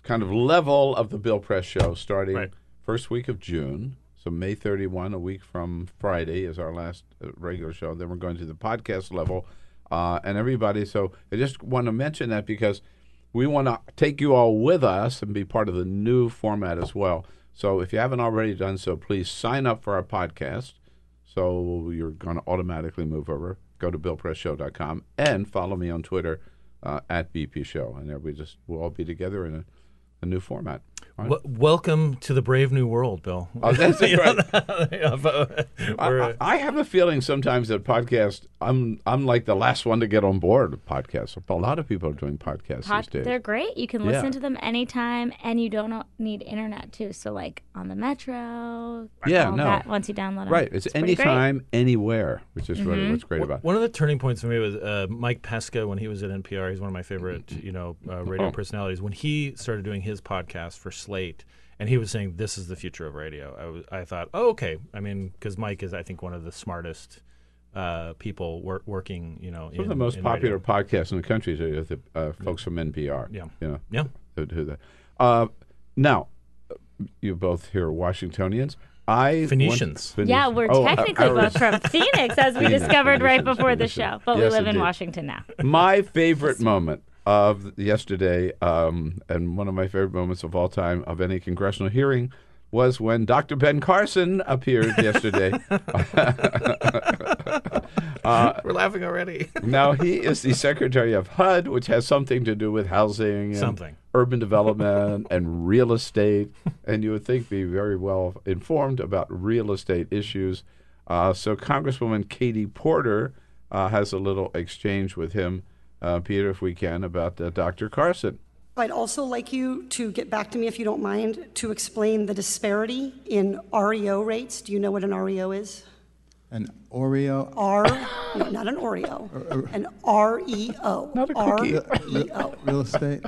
kind of level of the Bill Press Show starting first week of June. So May 31, a week from Friday, is our last uh, regular show. Then we're going to the podcast level, uh, and everybody. So I just want to mention that because we want to take you all with us and be part of the new format as well. So if you haven't already done so, please sign up for our podcast. So you're going to automatically move over. Go to BillPressShow.com and follow me on Twitter uh, at BP Show, and there we just we'll all be together in a, a new format. All right? W- welcome to the brave new world, Bill. Oh, that's (laughs) right. (laughs) yeah, but I, I- I have a feeling sometimes that podcast, I'm I'm like the last one to get on board with podcasts. A lot of people are doing podcasts Pod- these days. they're great. You can Yeah. listen to them anytime, and you don't need internet too. So like on the metro. Yeah, all no. that, once you download them, Right, it's, pretty great. anytime, anywhere, which is really Mhm. what's great about. One of the turning points for me was uh, Mike Pesca when he was at NPR. He's one of my favorite, you know, uh, radio Oh. personalities. When he started doing his podcast for Slate, and he was saying this is the future of radio. I, was, I thought, oh, okay. I mean, because Mike is, I think, one of the smartest uh, people wor- working, you know, Some of the most popular radio. podcasts in the country are the uh, folks from NPR. Yeah. you know, Yeah. who do that. Uh, now, you both here Washingtonians. I want- Phoenicians. Yeah, we're Oh, uh, technically Irish. both from Phoenix, as we Phoenix, discovered right Phoenicians, before the show. But Yes, we live in. Washington now. My favorite moment of yesterday, um, and one of my favorite moments of all time of any congressional hearing, was when Dr. Ben Carson appeared yesterday. (laughs) (laughs) uh, We're laughing already. (laughs) now he is the secretary of HUD, which has something to do with housing, and Something. urban development, and real estate. And you would think be very well informed about real estate issues. Uh, so Congresswoman Katie Porter uh, has a little exchange with him, uh, Peter, if we can, about uh, Dr. Carson. I'd also like you to get back to me, if you don't mind, to explain the disparity in REO rates. Do you know what an REO is? An Oreo? R, no, not an Oreo, an REO. Not a cookie. REO. Real estate?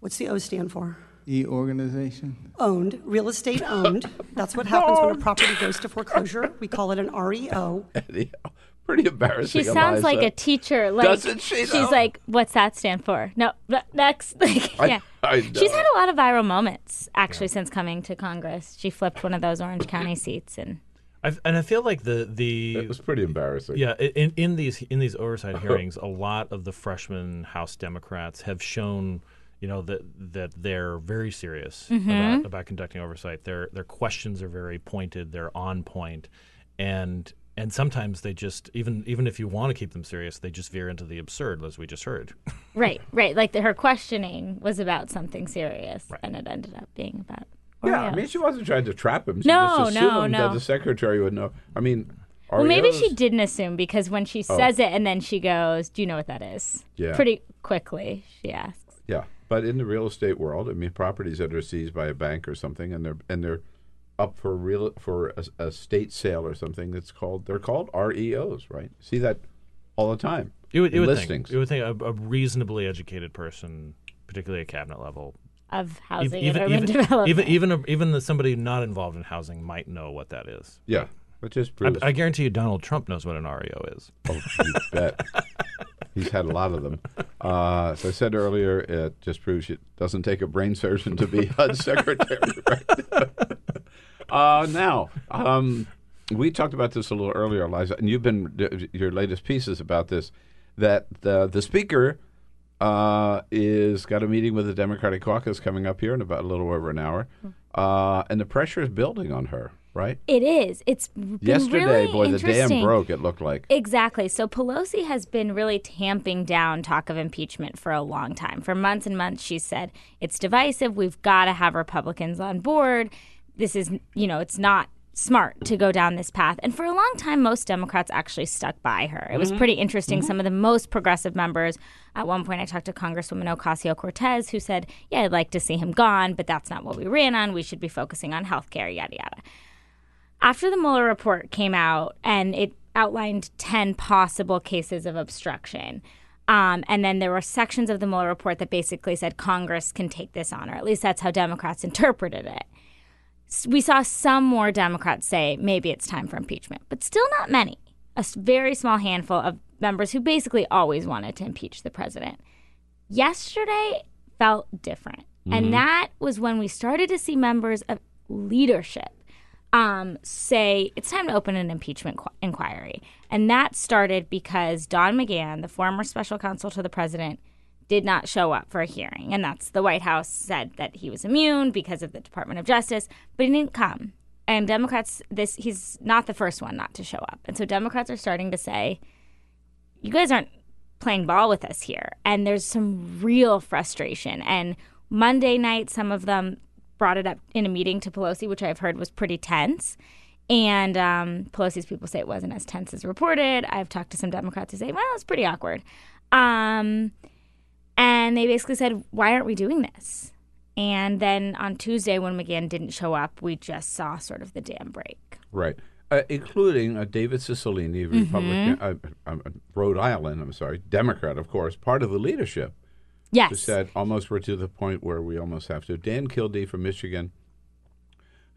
What's the O stand for? E organization? Owned, real estate owned. That's what happens when a (laughs) property goes to foreclosure. We call it an REO. (laughs) Pretty embarrassing. She sounds like a teacher. Like Doesn't she, She's like, "What's that stand for?" No, next. (laughs) Like, I- yeah. I She's know. had a lot of viral moments actually since coming to Congress. She flipped one of those Orange County seats, and I've, and I feel like the the It was pretty embarrassing. Yeah, in in these in these oversight (laughs) hearings, a lot of the freshman House Democrats have shown, you know, that that they're very serious Mhm. about, about conducting oversight. Their their questions are very pointed. They're on point, and and sometimes they just even even if you want to keep them serious, they just veer into the absurd, as we just heard. (laughs) right, right. Like the, her questioning was about something serious, and it ended up being about. Yeah, I mean, she wasn't trying to trap him. She No, just no, assumed no. that the secretary would know. I mean, Well, maybe she didn't assume because when she Oh. says it and then she goes, "Do you know what that is?" Yeah. Pretty quickly, she asks. Yeah, but in the real estate world, I mean, properties that are seized by a bank or something, and they're and they're up for real for a, a state sale or something. That's called they're called REOs, right? See that all the time. You would, in you would listings. think you would think a, a reasonably educated person, particularly a cabinet level, Of ev- housing even and urban even development. even even a, even the, somebody not involved in housing might know what that is. Yeah, but just I. I guarantee you, Donald Trump knows what an REO is. Oh, you bet. (laughs) He's had a lot of them. Uh, as I said earlier, it just proves it doesn't take a brain surgeon to be (laughs) HUD secretary. Right? (laughs) uh, now, um, we talked about this a little earlier, Eliza, and you've been your latest pieces about this. That the the speaker uh, is got a meeting with the Democratic caucus coming up here in about a little over an hour, uh, and the pressure is building on her. right? It is. It's been Yesterday, really boy, the dam broke. It looked like. Exactly. So Pelosi has been really tamping down talk of impeachment for a long time. For months and months, she said it's divisive. We've got to have Republicans on board. This is, you know, it's not smart to go down this path. And for a long time, most Democrats actually stuck by her. It was Mhm. pretty interesting. Mhm. Some of the most progressive members, at one point, I talked to Congresswoman Ocasio Cortez, who said, Yeah, I'd like to see him gone, but that's not what we ran on. We should be focusing on health care, yada, yada after the Mueller report came out and it outlined 10 possible cases of obstruction. Um, and then there were sections of the Mueller report that basically said Congress can take this on, or at least that's how Democrats interpreted it. We saw some more Democrats say maybe it's time for impeachment, but still not many. A very small handful of members who basically always wanted to impeach the president. Yesterday felt different. Mhm. And that was when we started to see members of leadership um, say it's time to open an impeachment qu- inquiry. And that started because Don McGahn, the former special counsel to the president, did not show up for a hearing. And that's the White House said that he was immune because of the Department of Justice, but he didn't come. And Democrats, this he's not the first one not to show up. And so Democrats are starting to say, you guys aren't playing ball with us here. And there's some real frustration. And Monday night, some of them brought it up in a meeting to Pelosi, which I've heard was pretty tense. And um, Pelosi's people say it wasn't as tense as reported. I've talked to some Democrats who say, well, it's pretty awkward. Um, and they basically said, why aren't we doing this? And then on Tuesday, when McGahn didn't show up, we just saw sort of the dam break. Right. Uh, including uh, David Cicilline, Republican, Mhm. uh, uh, Rhode Island, I'm sorry, Democrat, of course, part of the leadership. Yes. Who said almost we're to the point where we almost have to. Dan Kildee from Michigan,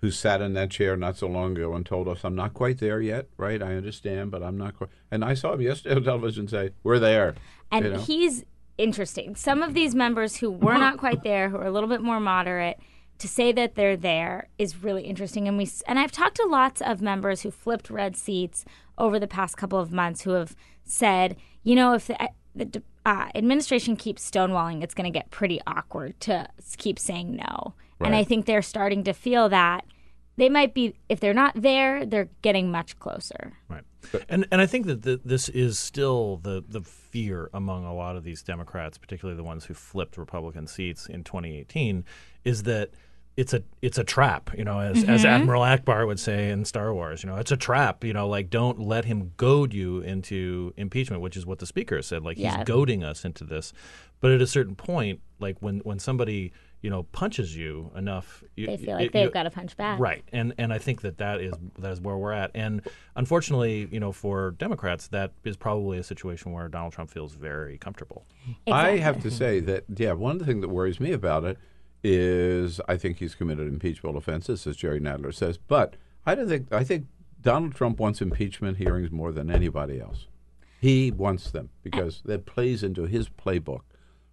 who sat in that chair not so long ago and told us, I'm not quite there yet, right? I understand, but I'm not quite. And I saw him yesterday on television say, We're there. And you know? he's interesting. Some of these members who were not quite there, who are a little bit more moderate, to say that they're there is really interesting. And we and I've talked to lots of members who flipped red seats over the past couple of months who have said, you know, if the, the uh, administration keeps stonewalling, it's going to get pretty awkward to keep saying no. And I think they're starting to feel that they might be, if they're not there, they're getting much closer. Right. And and I think that th this is still the the fear among a lot of these Democrats, particularly the ones who flipped Republican seats in 2018, is that it's a it's a trap, you know, as as Mhm. Admiral Ackbar would say in Star Wars, you know, it's a trap, you know, like don't let him goad you into impeachment, which is what the speaker said, like Yeah. he's goading us into this. But at a certain point, like when when somebody you know punches you enough, you, They feel like it- they've you- got to punch back. Right, and and I think that that is that is where we're at. And unfortunately, you know, for Democrats, that is probably a situation where Donald Trump feels very comfortable. I have to say that, yeah, one thing that worries me about it is I think he's committed impeachable offenses, as Jerry Nadler says. But I don't think I think Donald Trump wants impeachment hearings more than anybody else. He wants them because that plays into his playbook,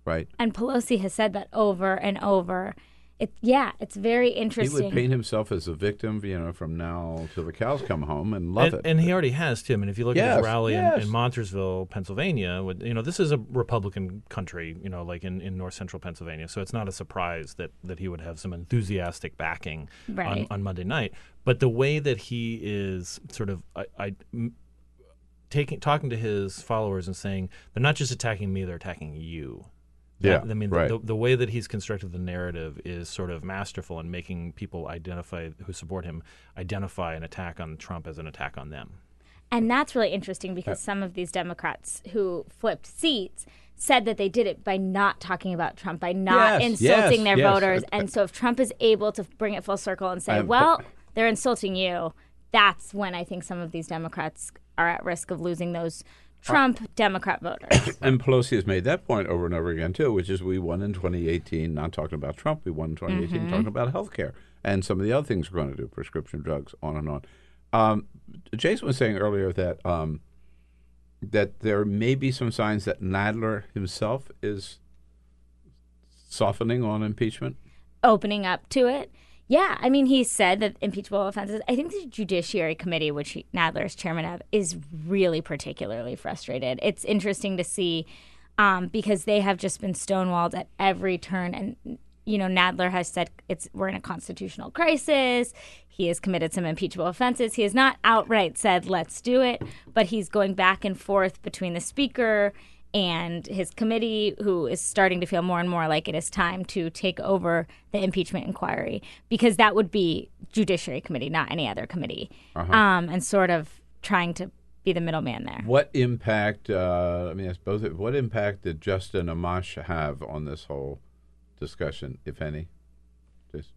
right? And Pelosi has said that over and over. It, yeah, it's very interesting. He would paint himself as a victim, you know, from now till the cows come home, and love and, it. and he already has Tim. And if you look at his rally in, yes. in Montoursville, Pennsylvania, with, you know this is a Republican country, you know, like in, in north central Pennsylvania. So it's not a surprise that that he would have some enthusiastic backing on, Right. on Monday night. But the way that he is sort of, I, I m- taking talking to his followers and saying they're not just attacking me, they're attacking you. That- Yeah, I mean, right. the, the way that he's constructed the narrative is sort of masterful in making people identify who support him identify an attack on Trump as an attack on them. And that's really interesting because some of these Democrats who flipped seats said that they did it by not talking about Trump, by not Yes, insulting yes, their yes. voters. Uh, And so if Trump is able to bring it full circle and say, I'm- well, they're insulting you, that's when I think some of these Democrats are at risk of losing those Trump Democrat voters. (coughs) And Pelosi has made that point over and over again too, which is we won in 2018, not talking about Trump. We won in 2018, Mhm. talking about health care and some of the other things we're going to do, prescription drugs, on and on. Um, Jason was saying earlier that um, that there may be some signs that Nadler himself is softening on impeachment. opening up to it. Yeah, I mean, he said that impeachable offenses. I think the Judiciary Committee, which Nadler is chairman of, is really particularly frustrated. It's interesting to see um, because they have just been stonewalled at every turn, and you know, Nadler has said it's we're in a constitutional crisis. He has committed some impeachable offenses. He has not outright said let's do it, but he's going back and forth between the speaker and his committee, who is starting to feel more and more like it is time to take over the impeachment inquiry because that would be Judiciary Committee, not any other committee, Uh-huh. um, and sort of trying to be the middleman there. What impact? Uh, I mean, I suppose it, what impact did Justin Amash have on this whole discussion, if any? Just,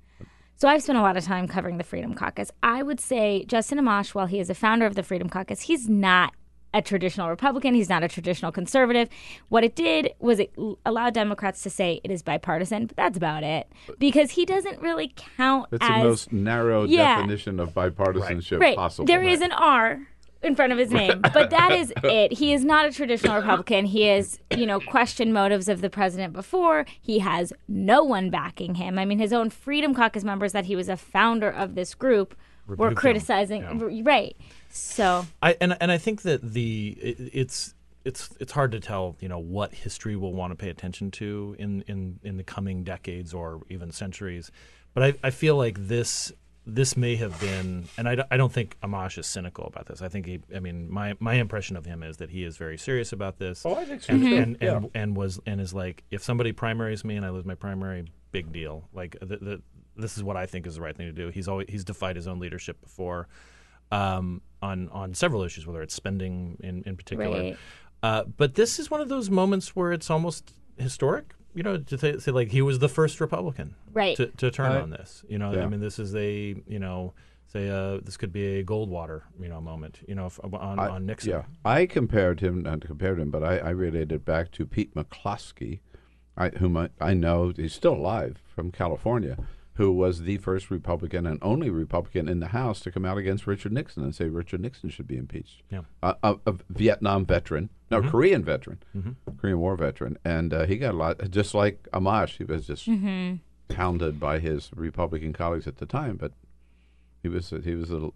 So I've spent a lot of time covering the Freedom Caucus. I would say Justin Amash, while he is a founder of the Freedom Caucus, he's not a traditional Republican. He's not a traditional conservative. What it did was it allowed Democrats to say it is bipartisan, but that's about it because he doesn't really count that's as the most narrow Yeah. definition of bipartisanship right. possible. There is an R in front of his name, but that is (laughs) it. He is not a traditional Republican. He has, you know, questioned motives of the president before. He has no one backing him. I mean, his own Freedom Caucus members that he was a founder of this group were criticizing. Right. So I and and I think that the it, it's it's it's hard to tell you know what history will want to pay attention to in in in the coming decades or even centuries, but I I feel like this this may have been and I, don't- I don't think Amash is cynical about this. I think he I mean my my impression of him is that he is very serious about this. Oh, I think so, and, too. and, Yeah. and and was and is like if somebody primaries me and I lose my primary, big deal. Like the, the, this is what I think is the right thing to do. He's always he's defied his own leadership before um, on on several issues, whether it's spending in in particular. Right. Uh, but this is one of those moments where it's almost historic. You know, to say, say like he was the first Republican Right. to, to turn Right. on this. You know, Yeah. I mean, this is a you know say uh, this could be a Goldwater you know moment. You know, f- on I- on Nixon. Yeah, I compared him, not compared him, but I, I related it back to Pete McCloskey, I, whom I, I know he's still alive from California, who was the first Republican and only Republican in the House to come out against Richard Nixon and say Richard Nixon should be impeached. Yeah. Uh, a, a Vietnam veteran, no, Mhm. Korean veteran, Mhm. Korean War veteran, and uh, he got a lot, just like Amash, he was just Mhm. hounded by his Republican colleagues at the time, but. He was he was a,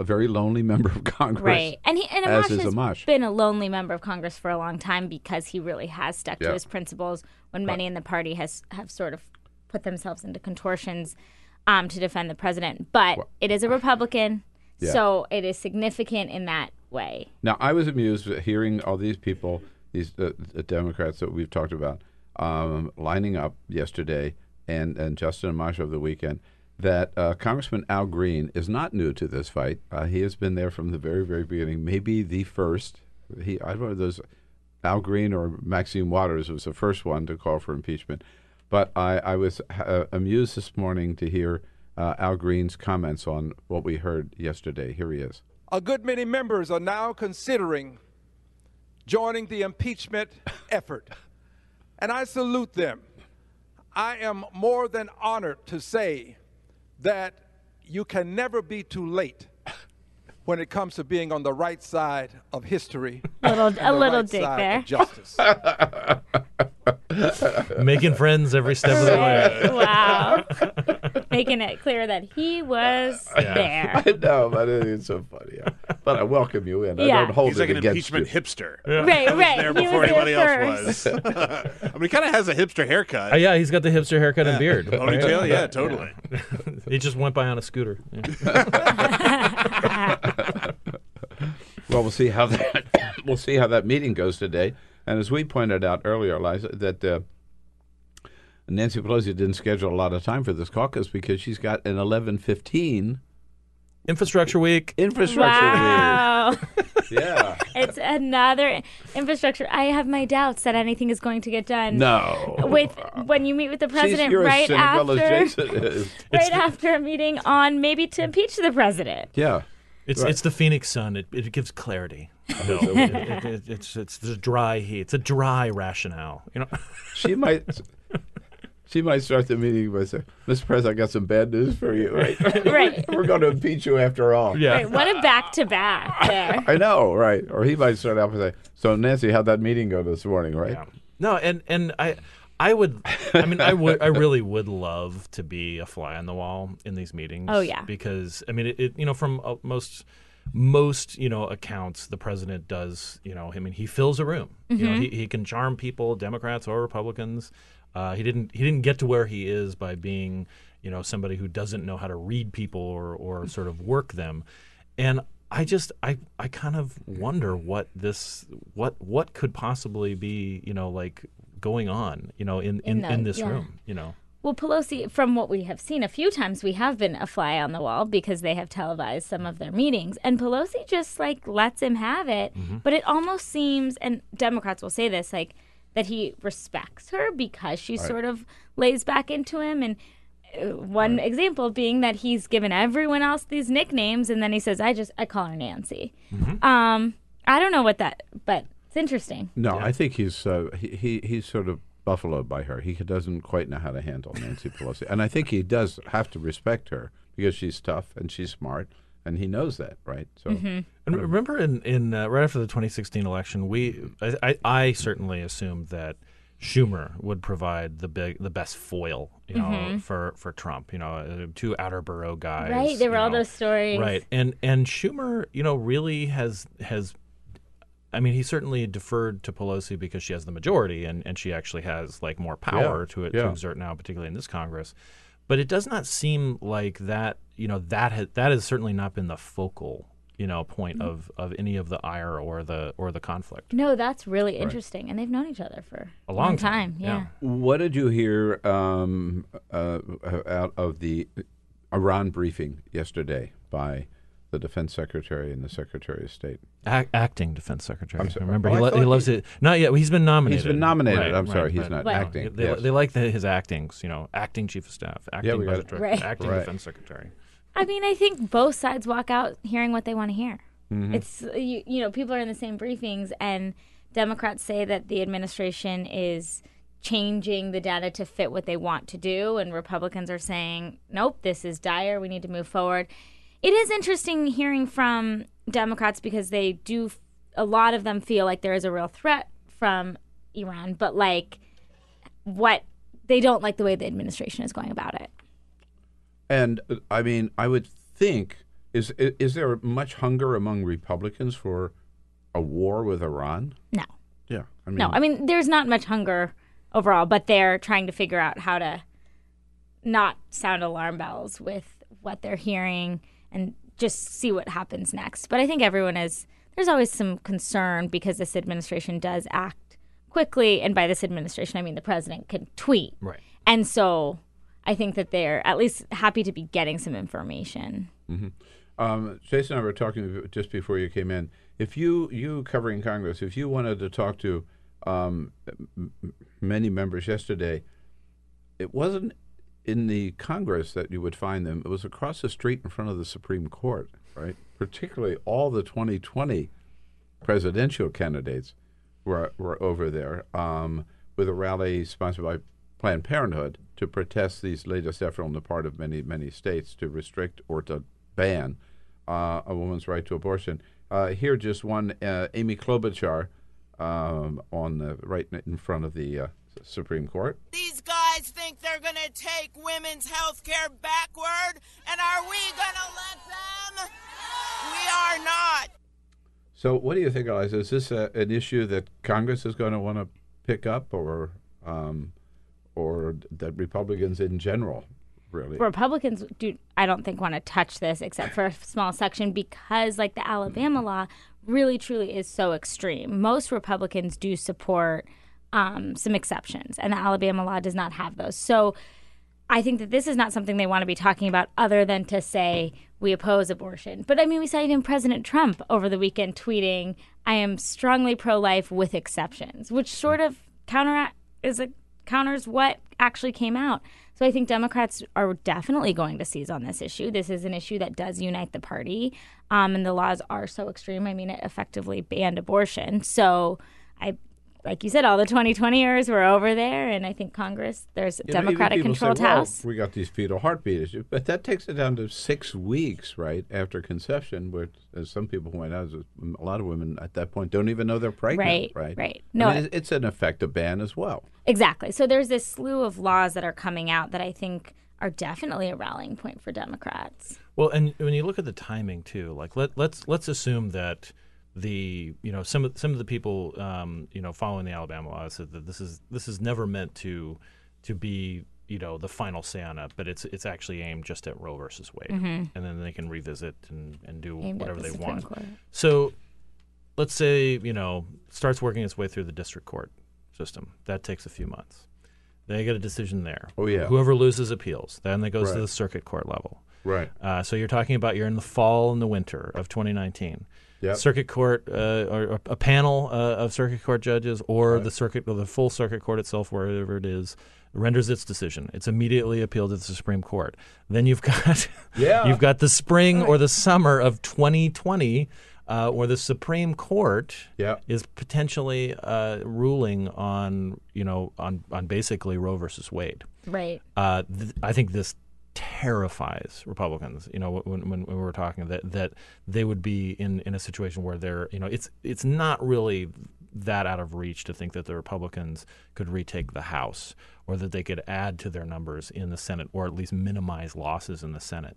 a very lonely member of (laughs) Congress, Right. And he and Amash has Amash. been a lonely member of Congress for a long time because he really has stuck Yeah. to his principles when Right. many in the party has have sort of put themselves into contortions um, to defend the president. But it is a Republican, (sighs) Yeah. so it is significant in that way. Now, I was amused at hearing all these people, these uh, the Democrats that we've talked about, um, lining up yesterday and, and Justin Amash over the weekend, that uh, Congressman Al Green is not new to this fight. Uh, he has been there from the very, very beginning, maybe the first. He, I don't know if those Al Green or Maxine Waters was the first one to call for impeachment. But I, I was uh, amused this morning to hear uh, Al Green's comments on what we heard yesterday. Here he is. A good many members are now considering joining the impeachment (laughs) effort, and I salute them. I am more than honored to say that you can never be too late (laughs) when it comes to being on the right side of history. Little- and a little right dig side there. of Justice. (laughs) (laughs) Making friends every step of the way. wow. Making it clear that he was there. I know, but it is so funny. But I welcome you in. I Yeah. don't hold He's it like an against impeachment you. hipster. Yeah. Right, He was right. there He was before there anybody else was. (laughs) I mean, he kind of has a hipster haircut. Uh, yeah, he's got the hipster haircut and beard. Ponytail, yeah, totally. (laughs) he just went by on a scooter. Yeah. Well, we'll see how that (coughs) we'll see how that meeting goes today. And as we pointed out earlier, Liza, that uh, Nancy Pelosi didn't schedule a lot of time for this caucus because she's got an eleven fifteen Infrastructure Week. infrastructure Wow. week. (laughs) Yeah. It's another infrastructure. I have my doubts that anything is going to get done. No. With when you meet with the president you're right after as Jason is. (laughs) right after a meeting on maybe to impeach the president. Yeah. It's Right. it's the Phoenix Sun. It, it gives clarity. (laughs) No, it, it, it, it's it's the dry heat. It's a dry rationale. You know. She might. She might start the meeting by saying, "Mr. President, I got some bad news for you. Right? (laughs) Right. We're going to impeach you after all." Yeah. Right, what a back to back there. I know, right? Or he might start out with say, "So Nancy, how'd that meeting go this morning?" Right? Yeah. No, and and I I would I mean I would I (laughs) really would love to be a fly on the wall in these meetings. Oh, yeah. because I mean it, it you know from uh, most most you know accounts the president does you know I mean he fills a room. You know Mhm. he, he can charm people, Democrats or Republicans. Uh, he didn't he didn't get to where he is by being you know somebody who doesn't know how to read people or or sort of work them, and I just I I kind of wonder what this what what could possibly be you know like going on you know in in, In in, this yeah. room you know. Well, Pelosi, from what we have seen a few times, we have been a fly on the wall because they have televised some of their meetings. And Pelosi just like lets him have it. Mhm. But it almost seems, and Democrats will say this, like that he respects her because she Right. sort of lays back into him. And uh, one example being that he's given everyone else these nicknames and then he says, I just, I call her Nancy. Um, I don't know what that, but it's interesting. No, I think he's uh, he, he he's sort of buffaloed by her. He doesn't quite know how to handle Nancy (laughs) Pelosi, and I think he does have to respect her because she's tough and she's smart, and he knows that, right? So, And remember, in in uh, right after the 2016 election, we I, I, I certainly assumed that Schumer would provide the big the best foil, you know, Mhm. for for Trump. You know, uh, two outer borough guys. Right, there were all know. those stories. Right, and and Schumer, you know, really has has. I mean, he certainly deferred to Pelosi because she has the majority, and, and she actually has like more power Yeah, to it yeah. to exert now, particularly in this Congress. But it does not seem like that. You know, that has, that has certainly not been the focal you know point Mm-hmm. of, of any of the ire or the or the conflict. No, that's really Right. interesting. And they've known each other for A long time, Yeah. What did you hear um, uh, out of the Iran briefing yesterday by the Defense Secretary and the Secretary of State? Ac- acting defense secretary. I'm sorry. Remember, Oh, he, lo- he loves he- it. Not yet. He's been nominated. He's been nominated. Right, I'm sorry, right, he's not Right. acting. They, yes. they like the, his actings. You know, acting chief of staff, acting we got budget director, Right. acting Right. defense secretary. I mean, I think both sides walk out hearing what they want to hear. Mhm. It's you, you know, people are in the same briefings, and Democrats say that the administration is changing the data to fit what they want to do, and Republicans are saying, nope, this is dire. We need to move forward. It is interesting hearing from Democrats because they do. A lot of them feel like there is a real threat from Iran, but like what they don't like the way the administration is going about it. And uh, I mean, I would think is is there much hunger among Republicans for a war with Iran? No. Yeah, I mean, no, I mean, there's not much hunger overall, but they're trying to figure out how to not sound alarm bells with what they're hearing and just see what happens next. But I think everyone is, there's always some concern because this administration does act quickly. And by this administration, I mean the president can tweet. Right. And so I think that they're at least happy to be getting some information. hmm Um, Jason and I were talking just before you came in. If you you covering Congress, if you wanted to talk to um, many members yesterday, it wasn't in the Congress that you would find them. It was across the street in front of the Supreme Court, right? Particularly all the 2020 presidential candidates were were over there um, with a rally sponsored by Planned Parenthood to protest these latest effort on the part of many many states to restrict or to ban uh, a woman's right to abortion. Uh, here, just one, uh, Amy Klobuchar, um, on the right in front of the uh, Supreme Court. These guys think they're going to take women's health care backward, and are we going to let them? We are not. So, what do you think, Eliza? Is this a, an issue that Congress is going to want to pick up, or um, or that Republicans in general really? Republicans do I don't think want to touch this except for a small section because like the Alabama law really truly is so extreme. Most Republicans do support um, some exceptions and the Alabama law does not have those. So I think that this is not something they want to be talking about other than to say we oppose abortion. But I mean, we saw even President Trump over the weekend tweeting, I am strongly pro life with exceptions, which sort of counter is a, counters what actually came out. So I think Democrats are definitely going to seize on this issue. This is an issue that does unite the party, um, and the laws are so extreme. I mean, it effectively banned abortion. So I. Like you said, all the 2020ers were over there, and I think Congress, there's a You know, even Democratic people say, controlled well, House. We got these fetal heartbeat issues, but that takes it down to six weeks, right after conception. Where, as some people point out, a lot of women at that point don't even know they're pregnant. Right, right, right. No, No, I mean, it's- it's an effective ban as well. Exactly. So there's this slew of laws that are coming out that I think are definitely a rallying point for Democrats. Well, and when you look at the timing too, like let let's let's assume that the you know some of some of the people um, you know following the Alabama law said that this is this is never meant to to be you know the final say on it, but it's it's actually aimed just at Roe versus Wade, Mhm. and then they can revisit and, and do Aimed whatever the they Supreme want. Court. So let's say you know starts working its way through the district court system. That takes a few months. They get a decision there. Oh, yeah. Whoever loses appeals, then it goes to the circuit court level. Right. Uh, so you're talking about you're in the fall and the winter of 2019. Yep. Circuit court uh, or a panel uh, of circuit court judges, or the circuit or the full circuit court itself, wherever it is, renders its decision. It's immediately appealed to the Supreme Court. Then you've got (laughs) Yeah. you've got the spring or the summer of 2020. Uh, where the Supreme Court Yep. is potentially uh, ruling on, you know, on, on basically Roe versus Wade. Right. Uh, th- I think this terrifies Republicans. You know, when, when, we were talking that that they would be in, in a situation where they're, you know, it's it's not really that out of reach to think that the Republicans could retake the House or that they could add to their numbers in the Senate or at least minimize losses in the Senate.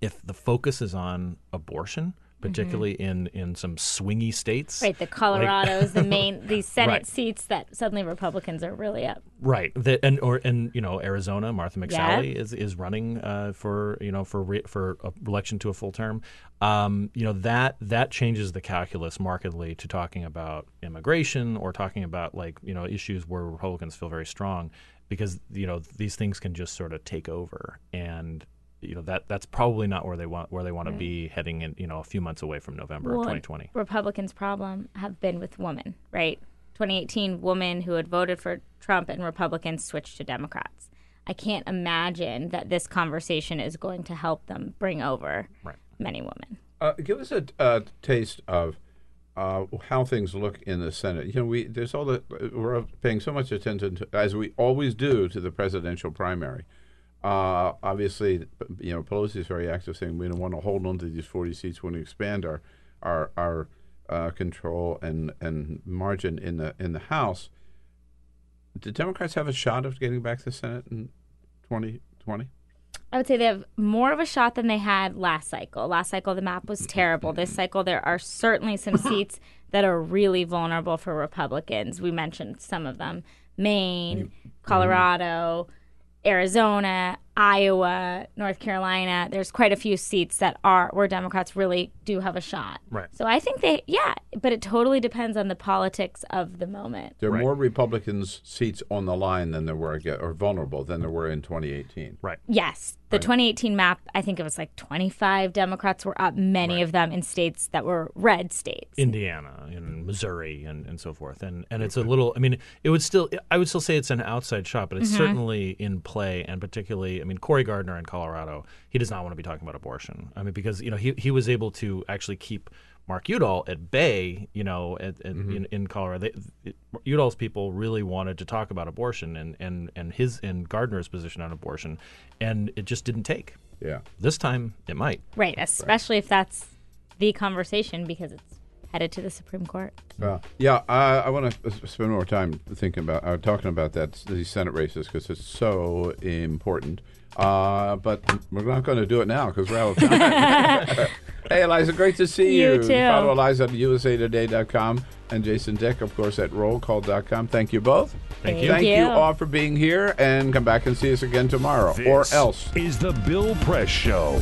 If the focus is on abortion, particularly in, in some swingy states, Right, the like- Colorado's the (laughs) main these Senate Right. seats that suddenly Republicans are really up. Right. That and or and you know Arizona, Martha Yeah. McSally is is running uh, for you know for re, for a election to a full term. Um, you know that that changes the calculus markedly to talking about immigration or talking about like you know issues where Republicans feel very strong because you know these things can just sort of take over and. You know that that's probably not where they want where they want to be heading in you know a few months away from November Well, of 2020. Republicans' problem have been with women, right? 2018, women who had voted for Trump and Republicans switched to Democrats. I can't imagine that this conversation is going to help them bring over Right. many women. Uh, give us a uh, taste of uh, how things look in the Senate. You know, we there's all the we're paying so much attention to, as we always do to the presidential primary. Uh, obviously, you know, Pelosi is very active, saying we don't want to hold on to these 40 seats. when We expand our our our uh, control and and margin in the in the House. Do Democrats have a shot of getting back to the Senate in 2020? I would say they have more of a shot than they had last cycle. Last cycle, the map was terrible. This cycle, there are certainly some (laughs) seats that are really vulnerable for Republicans. We mentioned some of them Maine, Colorado, Arizona, Iowa, North Carolina. There's quite a few seats that are where Democrats really do have a shot. Right. So I think they, yeah, but it totally depends on the politics of the moment. There are more Republicans seats on the line than there were, or vulnerable than there were in 2018. Right. Yes. The Right. 2018 map, I think it was like 25 Democrats were up, many of them in states that were red states. Indiana and Missouri and, and so forth. And and it's a little I mean, it would still I would still say it's an outside shot, but it's Mhm. certainly in play and particularly I mean Cory Gardner in Colorado, he does not want to be talking about abortion. I mean because you know he he was able to actually keep Mark Udall at bay, you know, at, at, in, in Colorado. They, Udall's people really wanted to talk about abortion and, and, and his and Gardner's position on abortion, and it just didn't take. Yeah. This time it might. Right, especially if that's the conversation because it's headed to the Supreme Court. Well, yeah, I, I want to spend more time thinking about, uh, talking about that these Senate races because it's so important. Uh, but we're not going to do it now because we're out of time. (laughs) hey, Eliza, great to see You you. too. Follow Eliza at usatoday.com and Jason Dick, of course, at rollcall.com. Thank you both. Thank you. Thank Thank you you. all for being here and come back and see us again tomorrow or This else. is the Bill Press Show.